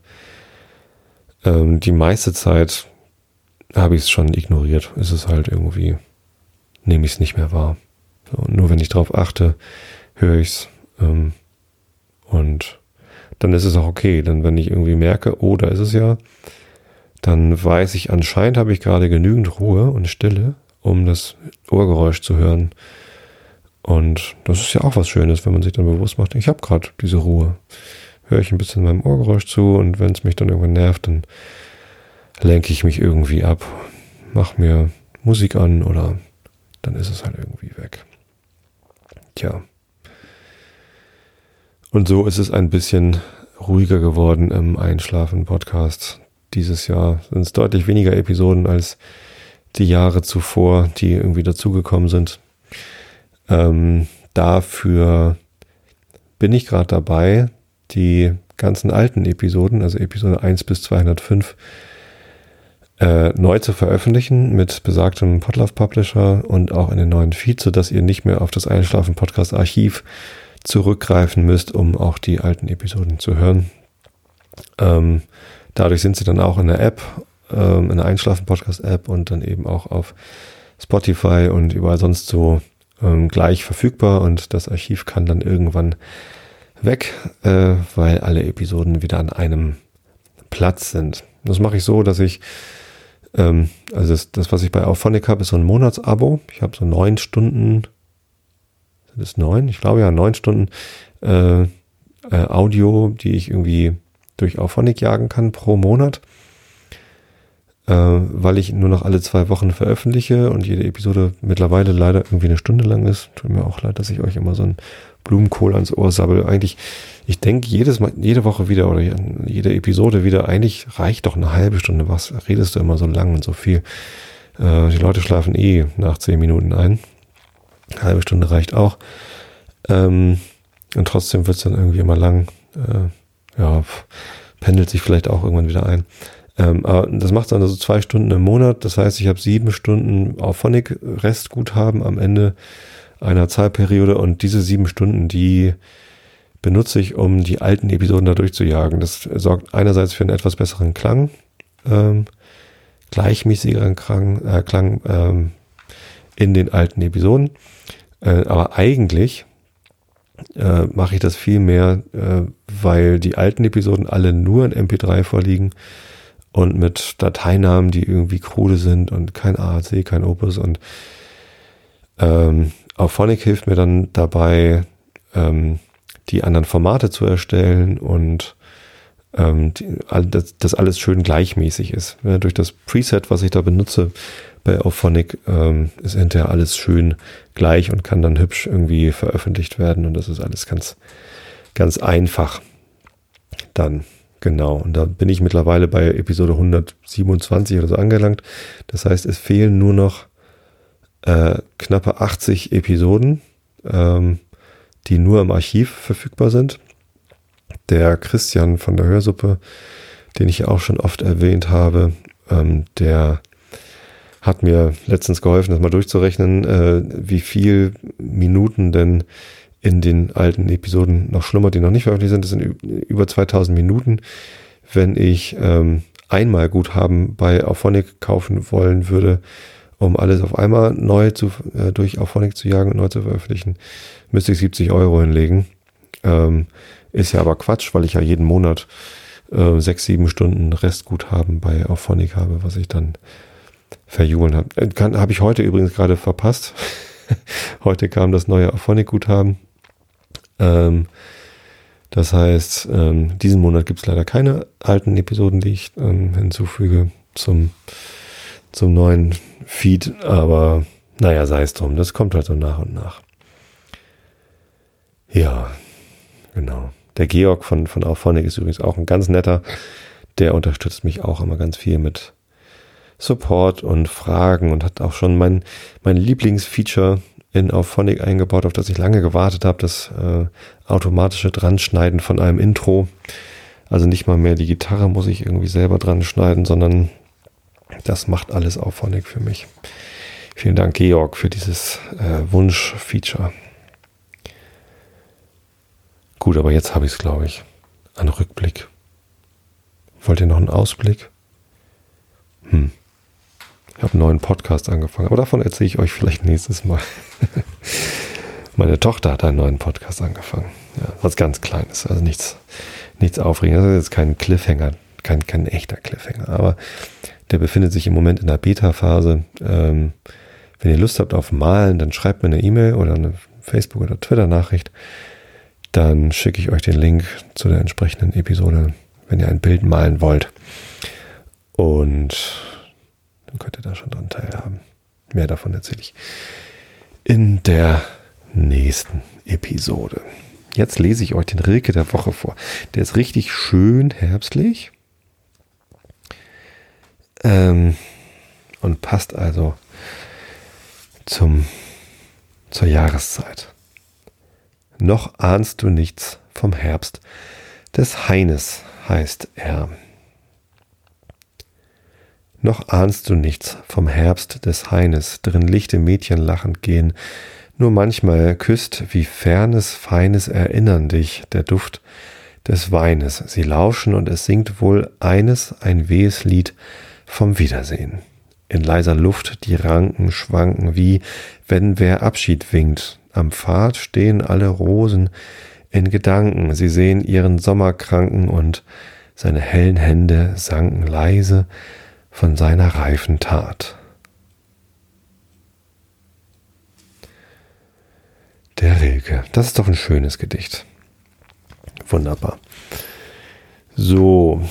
Ähm, die meiste Zeit habe ich es schon ignoriert. Ist es halt irgendwie, nehme ich es nicht mehr wahr. So, nur wenn ich drauf achte, höre ich es. Ähm, und dann ist es auch okay. Dann, wenn ich irgendwie merke, oh, da ist es ja, dann weiß ich, anscheinend habe ich gerade genügend Ruhe und Stille, um das Ohrgeräusch zu hören. Und das ist ja auch was Schönes, wenn man sich dann bewusst macht, ich habe gerade diese Ruhe. Höre ich ein bisschen meinem Ohrgeräusch zu und wenn es mich dann irgendwann nervt, dann lenke ich mich irgendwie ab, mache mir Musik an oder dann ist es halt irgendwie weg. Tja. Und so ist es ein bisschen ruhiger geworden im Einschlafen-Podcast dieses Jahr sind es deutlich weniger Episoden als die Jahre zuvor, die irgendwie dazugekommen sind. Ähm, dafür bin ich gerade dabei, die ganzen alten Episoden, also Episode 1 bis 205, äh, neu zu veröffentlichen mit besagtem Podlove Publisher und auch in den neuen Feed, sodass ihr nicht mehr auf das Einschlafen Podcast Archiv zurückgreifen müsst, um auch die alten Episoden zu hören. Ähm, Dadurch sind sie dann auch in der App, ähm, in der Einschlafen-Podcast-App und dann eben auch auf Spotify und überall sonst so ähm, gleich verfügbar und das Archiv kann dann irgendwann weg, äh, weil alle Episoden wieder an einem Platz sind. Das mache ich so, dass ich, ähm, also das, das, was ich bei Auphonic habe, ist so ein Monatsabo. Ich habe so neun Stunden, es neun? Ich glaube ja, neun Stunden äh, äh, Audio, die ich irgendwie durch Auphonic jagen kann pro Monat, äh, weil ich nur noch alle zwei Wochen veröffentliche und jede Episode mittlerweile leider irgendwie eine Stunde lang ist. Tut mir auch leid, dass ich euch immer so einen Blumenkohl ans Ohr sabbel. Eigentlich, ich denke jedes Mal, jede Woche wieder oder jede Episode wieder, eigentlich reicht doch eine halbe Stunde. Was redest du immer so lang und so viel? Äh, die Leute schlafen eh nach zehn Minuten ein. Eine halbe Stunde reicht auch. Ähm, und trotzdem wird es dann irgendwie immer lang. Äh, ja, pendelt sich vielleicht auch irgendwann wieder ein. Ähm, aber das macht dann also zwei Stunden im Monat. Das heißt, ich habe sieben Stunden auf Phonic Restguthaben am Ende einer Zahlperiode und diese sieben Stunden, die benutze ich, um die alten Episoden da durchzujagen. Das sorgt einerseits für einen etwas besseren Klang, ähm, gleichmäßigeren Klang, äh, Klang ähm, in den alten Episoden. Äh, aber eigentlich äh, mache ich das viel mehr, äh, weil die alten Episoden alle nur in MP3 vorliegen und mit Dateinamen, die irgendwie krude sind und kein AAC, kein Opus und ähm, Auphonic hilft mir dann dabei, ähm, die anderen Formate zu erstellen und ähm, die, das, das alles schön gleichmäßig ist. Ja, durch das Preset, was ich da benutze bei Auphonic, ähm, ist hinterher alles schön gleich und kann dann hübsch irgendwie veröffentlicht werden und das ist alles ganz, ganz einfach. Dann, genau. Und da bin ich mittlerweile bei Episode 127 oder so angelangt. Das heißt, es fehlen nur noch äh, knappe 80 Episoden, ähm, die nur im Archiv verfügbar sind. Der Christian von der Hörsuppe, den ich auch schon oft erwähnt habe, ähm, der hat mir letztens geholfen, das mal durchzurechnen, äh, wie viel Minuten denn in den alten Episoden noch schlummert, die noch nicht veröffentlicht sind. Das sind über 2000 Minuten. Wenn ich ähm, einmal Guthaben bei Auphonic kaufen wollen würde, um alles auf einmal neu zu, äh, durch Auphonic zu jagen und neu zu veröffentlichen, müsste ich 70 Euro hinlegen. Ähm, ist ja aber Quatsch, weil ich ja jeden Monat äh, sechs, sieben Stunden Restguthaben bei Auphonic habe, was ich dann verjubeln habe. Äh, habe ich heute übrigens gerade verpasst. heute kam das neue Auphonic-Guthaben. Ähm, das heißt, ähm, diesen Monat gibt es leider keine alten Episoden, die ich ähm, hinzufüge zum, zum neuen Feed, aber naja, sei es drum, das kommt halt so nach und nach. Ja, genau. Der Georg von, von Auphonic ist übrigens auch ein ganz netter. Der unterstützt mich auch immer ganz viel mit Support und Fragen und hat auch schon mein, mein Lieblingsfeature in Auphonic eingebaut, auf das ich lange gewartet habe, das äh, automatische Dranschneiden von einem Intro. Also nicht mal mehr die Gitarre muss ich irgendwie selber dran schneiden, sondern das macht alles Auphonic für mich. Vielen Dank, Georg, für dieses äh, Wunsch-Feature. Gut, aber jetzt habe ich es, glaube ich. Ein Rückblick. Wollt ihr noch einen Ausblick? Hm. Ich habe einen neuen Podcast angefangen, aber davon erzähle ich euch vielleicht nächstes Mal. Meine Tochter hat einen neuen Podcast angefangen. Ja, was ganz Kleines, also nichts, nichts Aufregendes. Das ist jetzt kein Cliffhanger, kein, kein echter Cliffhanger, aber der befindet sich im Moment in der Beta-Phase. Ähm, wenn ihr Lust habt auf Malen, dann schreibt mir eine E-Mail oder eine Facebook- oder Twitter-Nachricht. Dann schicke ich euch den Link zu der entsprechenden Episode, wenn ihr ein Bild malen wollt. Und dann könnt ihr da schon dran teilhaben. Mehr davon erzähle ich in der nächsten Episode. Jetzt lese ich euch den Rilke der Woche vor. Der ist richtig schön herbstlich. Ähm, und passt also zum, zur Jahreszeit. Noch ahnst du nichts vom Herbst des Heines, heißt er. Noch ahnst du nichts vom Herbst des Heines, drin lichte Mädchen lachend gehen, nur manchmal küsst wie fernes, feines Erinnern dich der Duft des Weines. Sie lauschen und es singt wohl eines, ein wehes Lied, vom Wiedersehen. In leiser Luft die Ranken schwanken, wie wenn wer Abschied winkt. Am Pfad stehen alle Rosen in Gedanken, sie sehen ihren Sommerkranken und seine hellen Hände sanken leise von seiner reifen Tat. Der Rilke. Das ist doch ein schönes Gedicht. Wunderbar. So,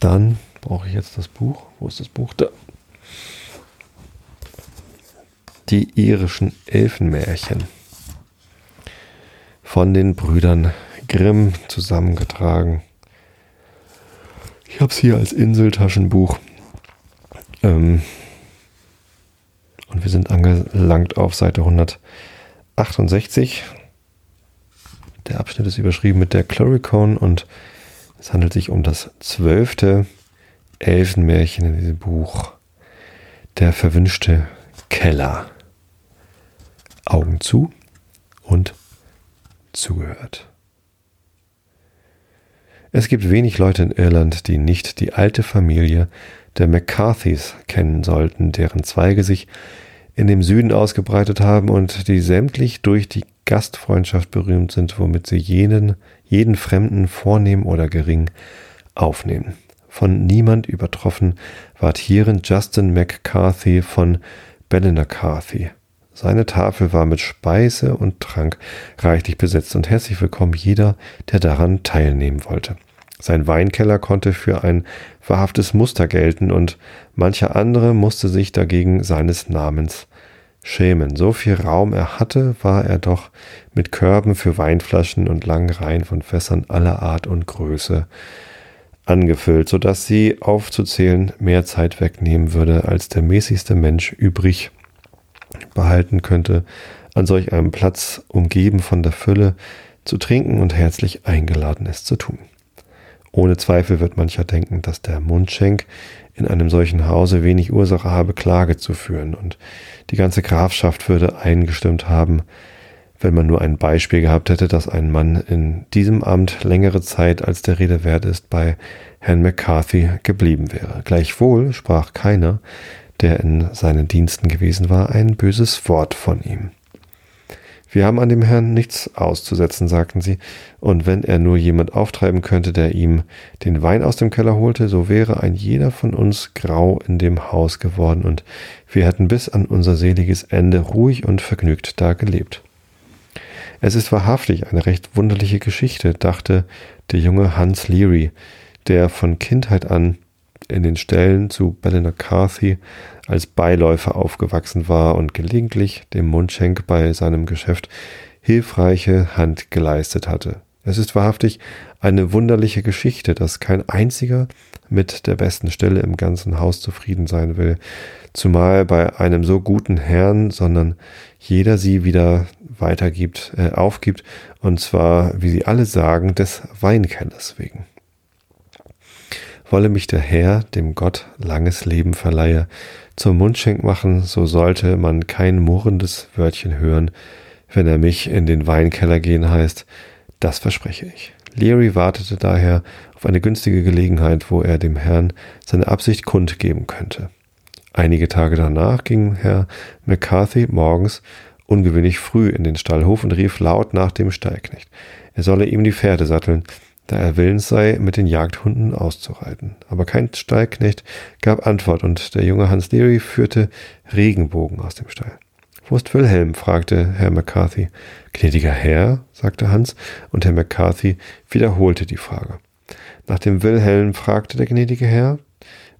dann brauche ich jetzt das Buch. Wo ist das Buch? Da. Die irischen Elfenmärchen. Von den Brüdern Grimm zusammengetragen. Ich habe es hier als Inseltaschenbuch. Ähm, und wir sind angelangt auf Seite 168. Der Abschnitt ist überschrieben mit der Chloricone und es handelt sich um das zwölfte Elfenmärchen in diesem Buch. Der verwünschte Keller. Augen zu und zugehört. Es gibt wenig Leute in Irland, die nicht die alte Familie der McCarthys kennen sollten, deren Zweige sich in dem Süden ausgebreitet haben und die sämtlich durch die Gastfreundschaft berühmt sind, womit sie jenen, jeden Fremden, vornehm oder gering, aufnehmen. Von niemand übertroffen ward hierin Justin McCarthy von Ballinaccarthy. Seine Tafel war mit Speise und Trank reichlich besetzt und herzlich willkommen jeder, der daran teilnehmen wollte. Sein Weinkeller konnte für ein wahrhaftes Muster gelten und mancher andere musste sich dagegen seines Namens schämen. So viel Raum er hatte, war er doch mit Körben für Weinflaschen und langen Reihen von Fässern aller Art und Größe angefüllt, so dass sie aufzuzählen mehr Zeit wegnehmen würde, als der mäßigste Mensch übrig behalten könnte, an solch einem Platz, umgeben von der Fülle, zu trinken und herzlich eingeladen es zu tun. Ohne Zweifel wird mancher denken, dass der Mundschenk in einem solchen Hause wenig Ursache habe, Klage zu führen, und die ganze Grafschaft würde eingestimmt haben, wenn man nur ein Beispiel gehabt hätte, dass ein Mann in diesem Amt längere Zeit als der Rede wert ist, bei Herrn McCarthy geblieben wäre. Gleichwohl sprach keiner, der in seinen Diensten gewesen war, ein böses Wort von ihm. Wir haben an dem Herrn nichts auszusetzen, sagten sie, und wenn er nur jemand auftreiben könnte, der ihm den Wein aus dem Keller holte, so wäre ein jeder von uns grau in dem Haus geworden, und wir hätten bis an unser seliges Ende ruhig und vergnügt da gelebt. Es ist wahrhaftig eine recht wunderliche Geschichte, dachte der junge Hans Leary, der von Kindheit an in den Ställen zu Ballinaccarthy als Beiläufer aufgewachsen war und gelegentlich dem Mundschenk bei seinem Geschäft hilfreiche Hand geleistet hatte. Es ist wahrhaftig eine wunderliche Geschichte, dass kein einziger mit der besten Stelle im ganzen Haus zufrieden sein will, zumal bei einem so guten Herrn, sondern jeder sie wieder weitergibt, äh, aufgibt, und zwar, wie sie alle sagen, des Weinkellers wegen. Wolle mich der Herr, dem Gott, langes Leben verleihe, zum Mundschenk machen, so sollte man kein murrendes Wörtchen hören, wenn er mich in den Weinkeller gehen heißt, das verspreche ich. Leary wartete daher auf eine günstige Gelegenheit, wo er dem Herrn seine Absicht kundgeben könnte. Einige Tage danach ging Herr McCarthy morgens ungewöhnlich früh in den Stallhof und rief laut nach dem Stallknecht. Er solle ihm die Pferde satteln, da er willens sei, mit den Jagdhunden auszureiten. Aber kein Stallknecht gab Antwort und der junge Hans Leary führte Regenbogen aus dem Stall. Wo ist Wilhelm? fragte Herr McCarthy. Gnädiger Herr, sagte Hans, und Herr McCarthy wiederholte die Frage. Nach dem Wilhelm fragte der gnädige Herr,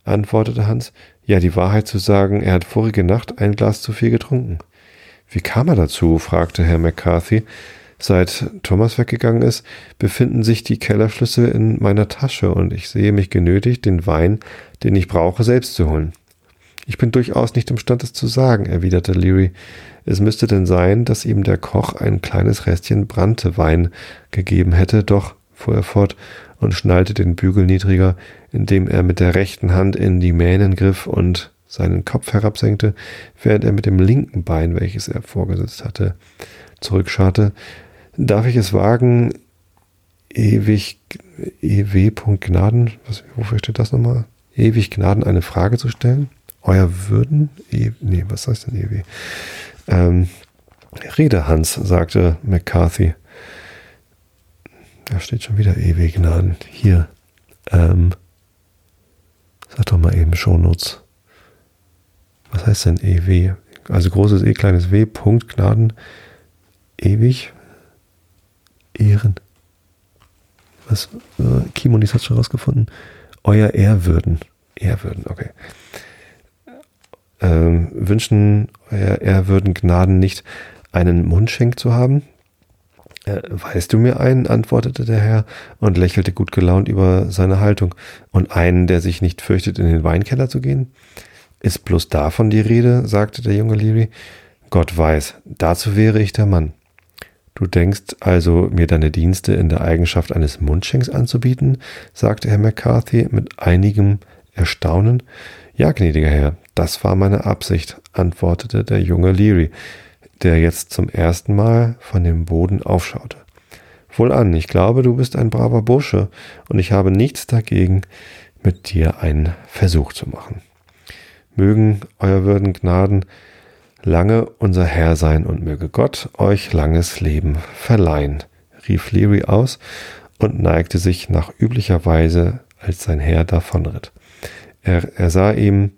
antwortete Hans, ja, die Wahrheit zu sagen, er hat vorige Nacht ein Glas zu viel getrunken. Wie kam er dazu? fragte Herr McCarthy. Seit Thomas weggegangen ist, befinden sich die Kellerschlüssel in meiner Tasche und ich sehe mich genötigt, den Wein, den ich brauche, selbst zu holen. Ich bin durchaus nicht imstand, es zu sagen, erwiderte Leary. Es müsste denn sein, dass ihm der Koch ein kleines Restchen Branntewein gegeben hätte, doch, fuhr er fort und schnallte den Bügel niedriger, indem er mit der rechten Hand in die Mähnen griff und seinen Kopf herabsenkte, während er mit dem linken Bein, welches er vorgesetzt hatte, zurückscharte, Darf ich es wagen, ewig, ew.gnaden, was, wofür steht das nochmal? Ewig Gnaden eine Frage zu stellen? Euer Würden? E, nee, was heißt denn ew? Ähm, Rede, Hans, sagte McCarthy. Da steht schon wieder ewig Gnaden. Hier. Ähm, sag doch mal eben Shownotes. Was heißt denn EW? Also großes E, kleines W, Punkt, Gnaden, ewig, Ehren. Was? Äh, Kimonis hat schon rausgefunden. Euer Ehrwürden. Ehrwürden, okay. Ähm, wünschen Euer Ehrwürden Gnaden nicht, einen Mundschenk zu haben? Äh, weißt du mir einen? antwortete der Herr und lächelte gut gelaunt über seine Haltung. Und einen, der sich nicht fürchtet, in den Weinkeller zu gehen? Ist bloß davon die Rede? sagte der junge Leary. Gott weiß, dazu wäre ich der Mann. Du denkst also, mir deine Dienste in der Eigenschaft eines Mundschenks anzubieten? sagte Herr McCarthy mit einigem Erstaunen. Ja, gnädiger Herr, das war meine Absicht, antwortete der junge Leary, der jetzt zum ersten Mal von dem Boden aufschaute. Wohlan, ich glaube, du bist ein braver Bursche, und ich habe nichts dagegen, mit dir einen Versuch zu machen. Mögen euer Würden Gnaden lange unser Herr sein und möge Gott euch langes Leben verleihen, rief Leary aus und neigte sich nach üblicher Weise, als sein Herr davonritt. Er, er sah ihm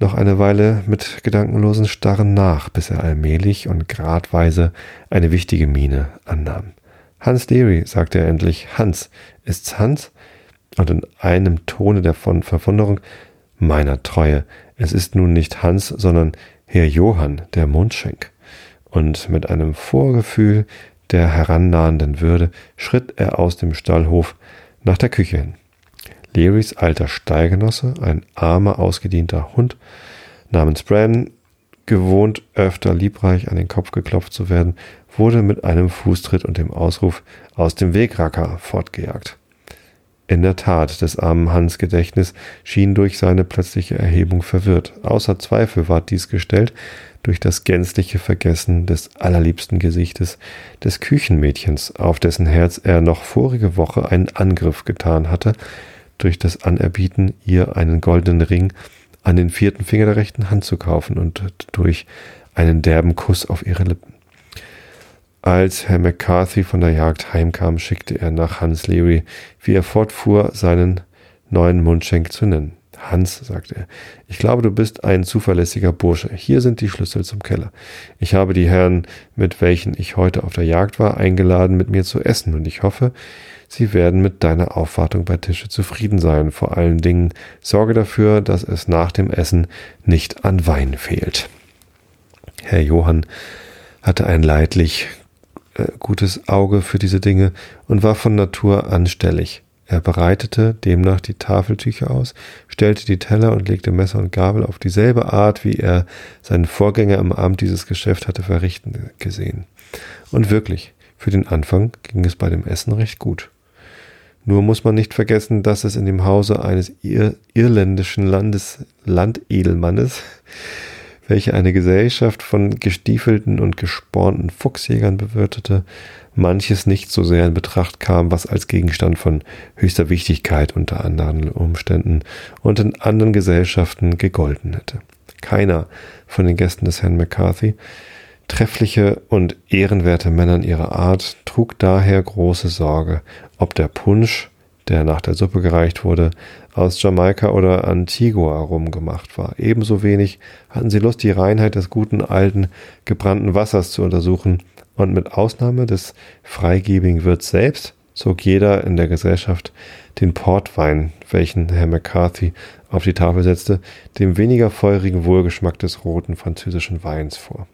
noch eine Weile mit gedankenlosen Starren nach, bis er allmählich und gradweise eine wichtige Miene annahm. Hans Leary, sagte er endlich. Hans, ist's Hans? Und in einem Tone der Verwunderung meiner Treue. Es ist nun nicht Hans, sondern Herr Johann, der Mundschenk. Und mit einem Vorgefühl der herannahenden Würde schritt er aus dem Stallhof nach der Küche hin. Learys alter Stallgenosse, ein armer, ausgedienter Hund namens Bran, gewohnt öfter liebreich an den Kopf geklopft zu werden, wurde mit einem Fußtritt und dem Ausruf aus dem Weg, Racker, fortgejagt. In der Tat, des armen Hans Gedächtnis schien durch seine plötzliche Erhebung verwirrt. Außer Zweifel ward dies gestellt durch das gänzliche Vergessen des allerliebsten Gesichtes des Küchenmädchens, auf dessen Herz er noch vorige Woche einen Angriff getan hatte, durch das Anerbieten, ihr einen goldenen Ring an den vierten Finger der rechten Hand zu kaufen und durch einen derben Kuss auf ihre Lippen. Als Herr McCarthy von der Jagd heimkam, schickte er nach Hans Leary, wie er fortfuhr, seinen neuen Mundschenk zu nennen. Hans, sagte er, ich glaube, du bist ein zuverlässiger Bursche. Hier sind die Schlüssel zum Keller. Ich habe die Herren, mit welchen ich heute auf der Jagd war, eingeladen, mit mir zu essen, und ich hoffe, sie werden mit deiner Aufwartung bei Tische zufrieden sein. Vor allen Dingen sorge dafür, dass es nach dem Essen nicht an Wein fehlt. Herr Johann hatte ein leidlich äh, gutes Auge für diese Dinge und war von Natur anstellig. Er bereitete demnach die Tafeltücher aus, stellte die Teller und legte Messer und Gabel auf dieselbe Art, wie er seinen Vorgänger im Amt dieses Geschäft hatte verrichten gesehen. Und wirklich, für den Anfang ging es bei dem Essen recht gut. Nur muss man nicht vergessen, dass es in dem Hause eines ir irländischen Landes Landedelmannes welche eine Gesellschaft von gestiefelten und gespornten Fuchsjägern bewirtete, manches nicht so sehr in Betracht kam, was als Gegenstand von höchster Wichtigkeit unter anderen Umständen und in anderen Gesellschaften gegolten hätte. Keiner von den Gästen des Herrn McCarthy, treffliche und ehrenwerte Männer in ihrer Art, trug daher große Sorge, ob der Punsch, der nach der Suppe gereicht wurde, aus Jamaika oder Antigua rumgemacht war. Ebenso wenig hatten sie Lust, die Reinheit des guten alten gebrannten Wassers zu untersuchen, und mit Ausnahme des freigebigen Wirts selbst zog jeder in der Gesellschaft den Portwein, welchen Herr McCarthy auf die Tafel setzte, dem weniger feurigen Wohlgeschmack des roten französischen Weins vor.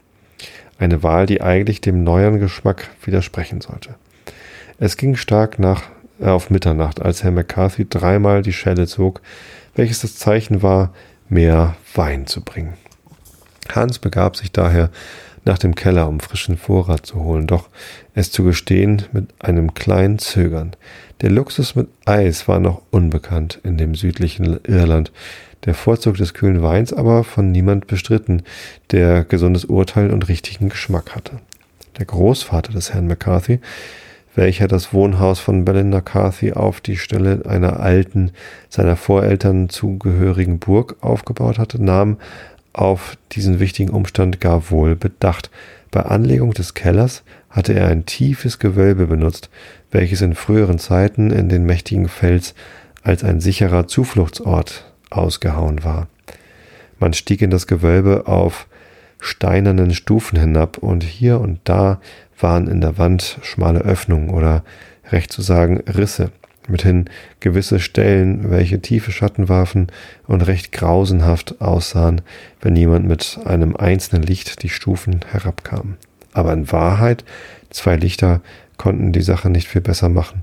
Eine Wahl, die eigentlich dem neueren Geschmack widersprechen sollte. Es ging stark nach auf Mitternacht, als Herr McCarthy dreimal die Schelle zog, welches das Zeichen war, mehr Wein zu bringen. Hans begab sich daher nach dem Keller, um frischen Vorrat zu holen, doch es zu gestehen mit einem kleinen Zögern. Der Luxus mit Eis war noch unbekannt in dem südlichen Irland, der Vorzug des kühlen Weins aber von niemand bestritten, der gesundes Urteil und richtigen Geschmack hatte. Der Großvater des Herrn McCarthy welcher das Wohnhaus von Belinda Carthy auf die Stelle einer alten, seiner Voreltern zugehörigen Burg aufgebaut hatte, nahm auf diesen wichtigen Umstand gar wohl Bedacht. Bei Anlegung des Kellers hatte er ein tiefes Gewölbe benutzt, welches in früheren Zeiten in den mächtigen Fels als ein sicherer Zufluchtsort ausgehauen war. Man stieg in das Gewölbe auf steinernen Stufen hinab und hier und da waren in der Wand schmale Öffnungen oder recht zu sagen Risse, mithin gewisse Stellen, welche tiefe Schatten warfen und recht grausenhaft aussahen, wenn jemand mit einem einzelnen Licht die Stufen herabkam. Aber in Wahrheit, zwei Lichter konnten die Sache nicht viel besser machen,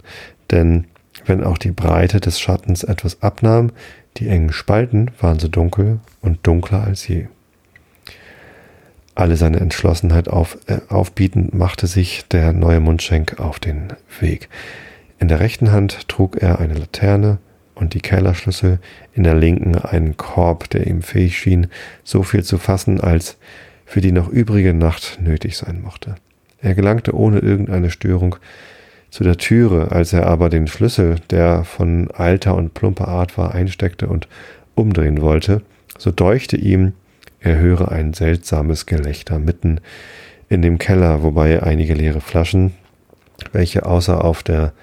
denn wenn auch die Breite des Schattens etwas abnahm, die engen Spalten waren so dunkel und dunkler als je alle seine Entschlossenheit auf, äh, aufbietend, machte sich der neue Mundschenk auf den Weg. In der rechten Hand trug er eine Laterne und die Kellerschlüssel, in der linken einen Korb, der ihm fähig schien, so viel zu fassen, als für die noch übrige Nacht nötig sein mochte. Er gelangte ohne irgendeine Störung zu der Türe, als er aber den Schlüssel, der von alter und plumper Art war, einsteckte und umdrehen wollte, so deuchte ihm, er höre ein seltsames Gelächter mitten in dem Keller, wobei einige leere Flaschen, welche außer auf der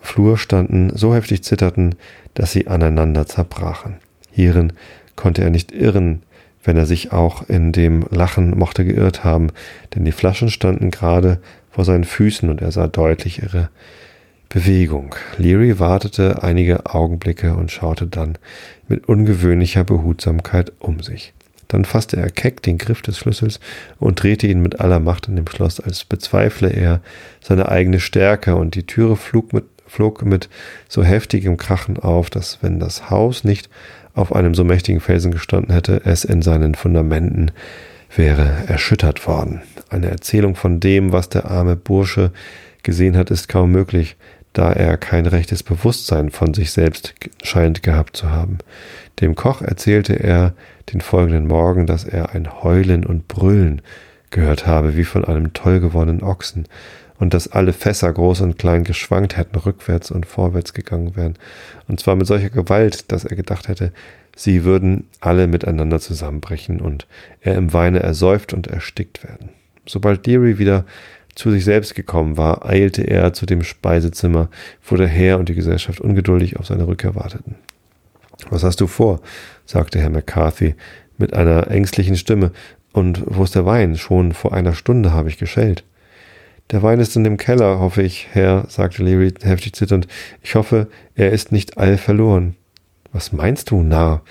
Flur standen, so heftig zitterten, dass sie aneinander zerbrachen. Hierin konnte er nicht irren, wenn er sich auch in dem Lachen mochte geirrt haben, denn die Flaschen standen gerade vor seinen Füßen und er sah deutlich ihre Bewegung. Leary wartete einige Augenblicke und schaute dann mit ungewöhnlicher Behutsamkeit um sich. Dann fasste er keck den Griff des Schlüssels und drehte ihn mit aller Macht in dem Schloss, als bezweifle er seine eigene Stärke, und die Türe flog mit, flog mit so heftigem Krachen auf, dass wenn das Haus nicht auf einem so mächtigen Felsen gestanden hätte, es in seinen Fundamenten wäre erschüttert worden. Eine Erzählung von dem, was der arme Bursche gesehen hat, ist kaum möglich, da er kein rechtes Bewusstsein von sich selbst scheint gehabt zu haben. Dem Koch erzählte er den folgenden Morgen, dass er ein Heulen und Brüllen gehört habe, wie von einem tollgewonnenen Ochsen, und dass alle Fässer groß und klein geschwankt hätten, rückwärts und vorwärts gegangen wären, und zwar mit solcher Gewalt, dass er gedacht hätte, sie würden alle miteinander zusammenbrechen und er im Weine ersäuft und erstickt werden. Sobald Deary wieder zu sich selbst gekommen war, eilte er zu dem Speisezimmer, wo der Herr und die Gesellschaft ungeduldig auf seine Rückkehr warteten. Was hast du vor? sagte Herr McCarthy mit einer ängstlichen Stimme. Und wo ist der Wein? Schon vor einer Stunde habe ich geschellt. Der Wein ist in dem Keller, hoffe ich, Herr, sagte Leary heftig zitternd. Ich hoffe, er ist nicht all verloren. Was meinst du, Narr?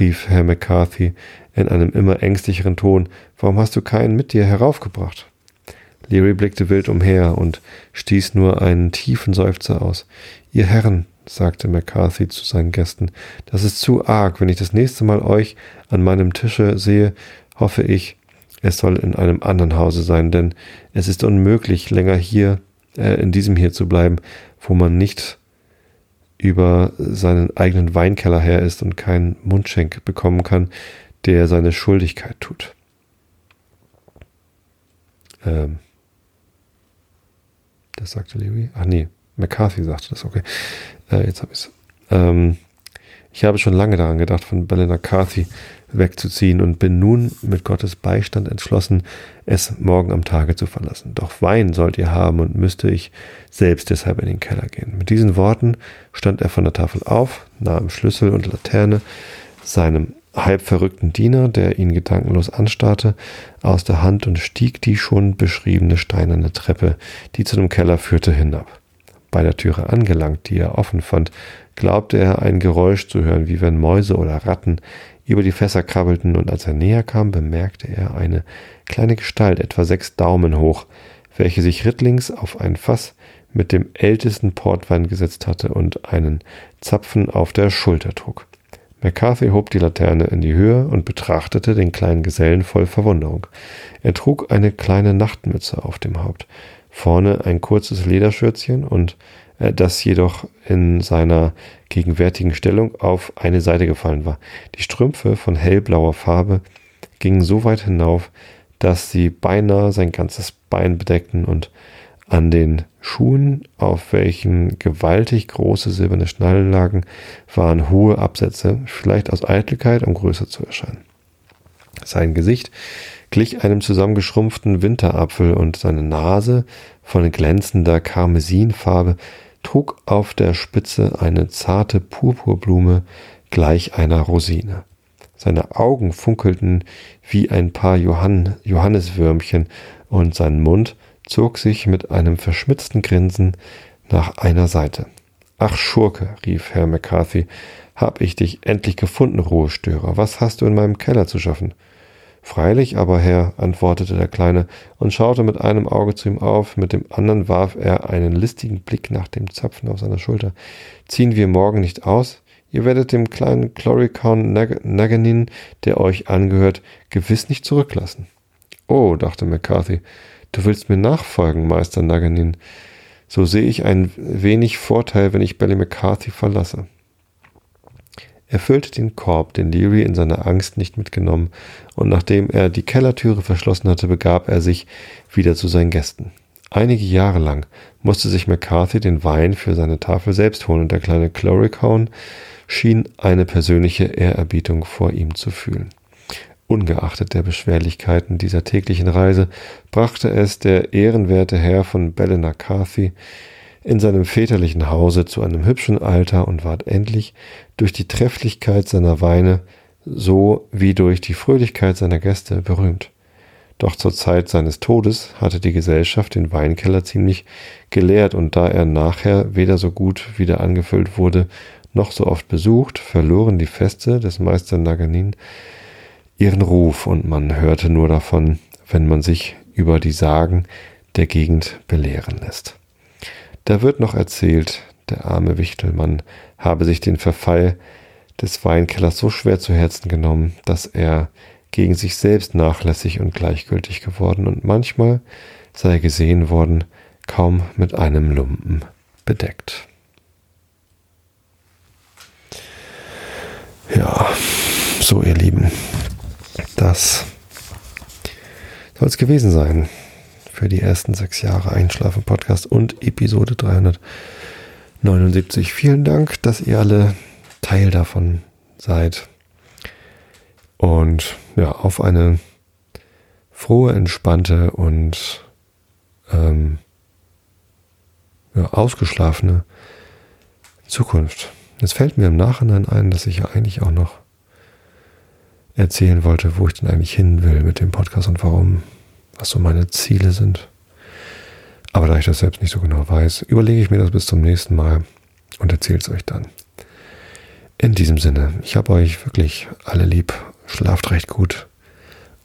rief Herr McCarthy in einem immer ängstlicheren Ton. Warum hast du keinen mit dir heraufgebracht? Leary blickte wild umher und stieß nur einen tiefen Seufzer aus. Ihr Herren, sagte McCarthy zu seinen Gästen, das ist zu arg. Wenn ich das nächste Mal euch an meinem Tische sehe, hoffe ich, es soll in einem anderen Hause sein, denn es ist unmöglich, länger hier, äh, in diesem hier zu bleiben, wo man nicht über seinen eigenen Weinkeller her ist und keinen Mundschenk bekommen kann, der seine Schuldigkeit tut. Ähm, das sagte Leary. Ach nee, McCarthy sagte das, okay. Äh, jetzt habe ich es. Ähm, ich habe schon lange daran gedacht, von Bella Carthy wegzuziehen und bin nun mit Gottes Beistand entschlossen, es morgen am Tage zu verlassen. Doch Wein sollt ihr haben und müsste ich selbst deshalb in den Keller gehen. Mit diesen Worten stand er von der Tafel auf, nahm Schlüssel und Laterne seinem halb verrückten Diener, der ihn gedankenlos anstarrte, aus der Hand und stieg die schon beschriebene steinerne Treppe, die zu dem Keller führte, hinab. Bei der Türe angelangt, die er offen fand, glaubte er ein Geräusch zu hören, wie wenn Mäuse oder Ratten über die Fässer krabbelten, und als er näher kam, bemerkte er eine kleine Gestalt, etwa sechs Daumen hoch, welche sich rittlings auf ein Fass mit dem ältesten Portwein gesetzt hatte und einen Zapfen auf der Schulter trug. McCarthy hob die Laterne in die Höhe und betrachtete den kleinen Gesellen voll Verwunderung. Er trug eine kleine Nachtmütze auf dem Haupt, vorne ein kurzes Lederschürzchen und äh, das jedoch in seiner gegenwärtigen Stellung auf eine Seite gefallen war. Die Strümpfe von hellblauer Farbe gingen so weit hinauf, dass sie beinahe sein ganzes Bein bedeckten und an den Schuhen, auf welchen gewaltig große silberne Schnallen lagen, waren hohe Absätze, vielleicht aus Eitelkeit, um größer zu erscheinen. Sein Gesicht glich einem zusammengeschrumpften Winterapfel und seine Nase von glänzender Karmesinfarbe trug auf der Spitze eine zarte Purpurblume gleich einer Rosine. Seine Augen funkelten wie ein paar Johann Johanniswürmchen und sein Mund zog sich mit einem verschmitzten Grinsen nach einer Seite. Ach Schurke, rief Herr McCarthy, hab ich dich endlich gefunden, Ruhestörer. Was hast du in meinem Keller zu schaffen? Freilich aber, Herr, antwortete der Kleine und schaute mit einem Auge zu ihm auf, mit dem anderen warf er einen listigen Blick nach dem Zapfen auf seiner Schulter. Ziehen wir morgen nicht aus? Ihr werdet dem kleinen Chloricon Naganin, der euch angehört, gewiss nicht zurücklassen. Oh, dachte McCarthy, du willst mir nachfolgen, Meister Naganin. So sehe ich ein wenig Vorteil, wenn ich Belly McCarthy verlasse. Er füllte den Korb, den Leary in seiner Angst nicht mitgenommen, und nachdem er die Kellertüre verschlossen hatte, begab er sich wieder zu seinen Gästen. Einige Jahre lang musste sich McCarthy den Wein für seine Tafel selbst holen und der kleine Chloricaun schien eine persönliche Ehrerbietung vor ihm zu fühlen. Ungeachtet der Beschwerlichkeiten dieser täglichen Reise brachte es der ehrenwerte Herr von Ballinacathy in seinem väterlichen Hause zu einem hübschen Alter und ward endlich durch die Trefflichkeit seiner Weine so wie durch die Fröhlichkeit seiner Gäste berühmt. Doch zur Zeit seines Todes hatte die Gesellschaft den Weinkeller ziemlich geleert und da er nachher weder so gut wieder angefüllt wurde, noch so oft besucht, verloren die Feste des Meister Naganin ihren Ruf und man hörte nur davon, wenn man sich über die Sagen der Gegend belehren lässt. Da wird noch erzählt, der arme Wichtelmann habe sich den Verfall des Weinkellers so schwer zu Herzen genommen, dass er gegen sich selbst nachlässig und gleichgültig geworden und manchmal sei gesehen worden, kaum mit einem Lumpen bedeckt. Ja, so ihr Lieben, das soll es gewesen sein für die ersten sechs Jahre Einschlafen Podcast und Episode 379. Vielen Dank, dass ihr alle Teil davon seid. Und ja, auf eine frohe, entspannte und ähm, ja, ausgeschlafene Zukunft. Es fällt mir im Nachhinein ein, dass ich ja eigentlich auch noch erzählen wollte, wo ich denn eigentlich hin will mit dem Podcast und warum, was so meine Ziele sind. Aber da ich das selbst nicht so genau weiß, überlege ich mir das bis zum nächsten Mal und erzähle es euch dann. In diesem Sinne, ich habe euch wirklich alle lieb, schlaft recht gut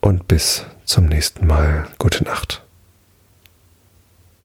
und bis zum nächsten Mal. Gute Nacht.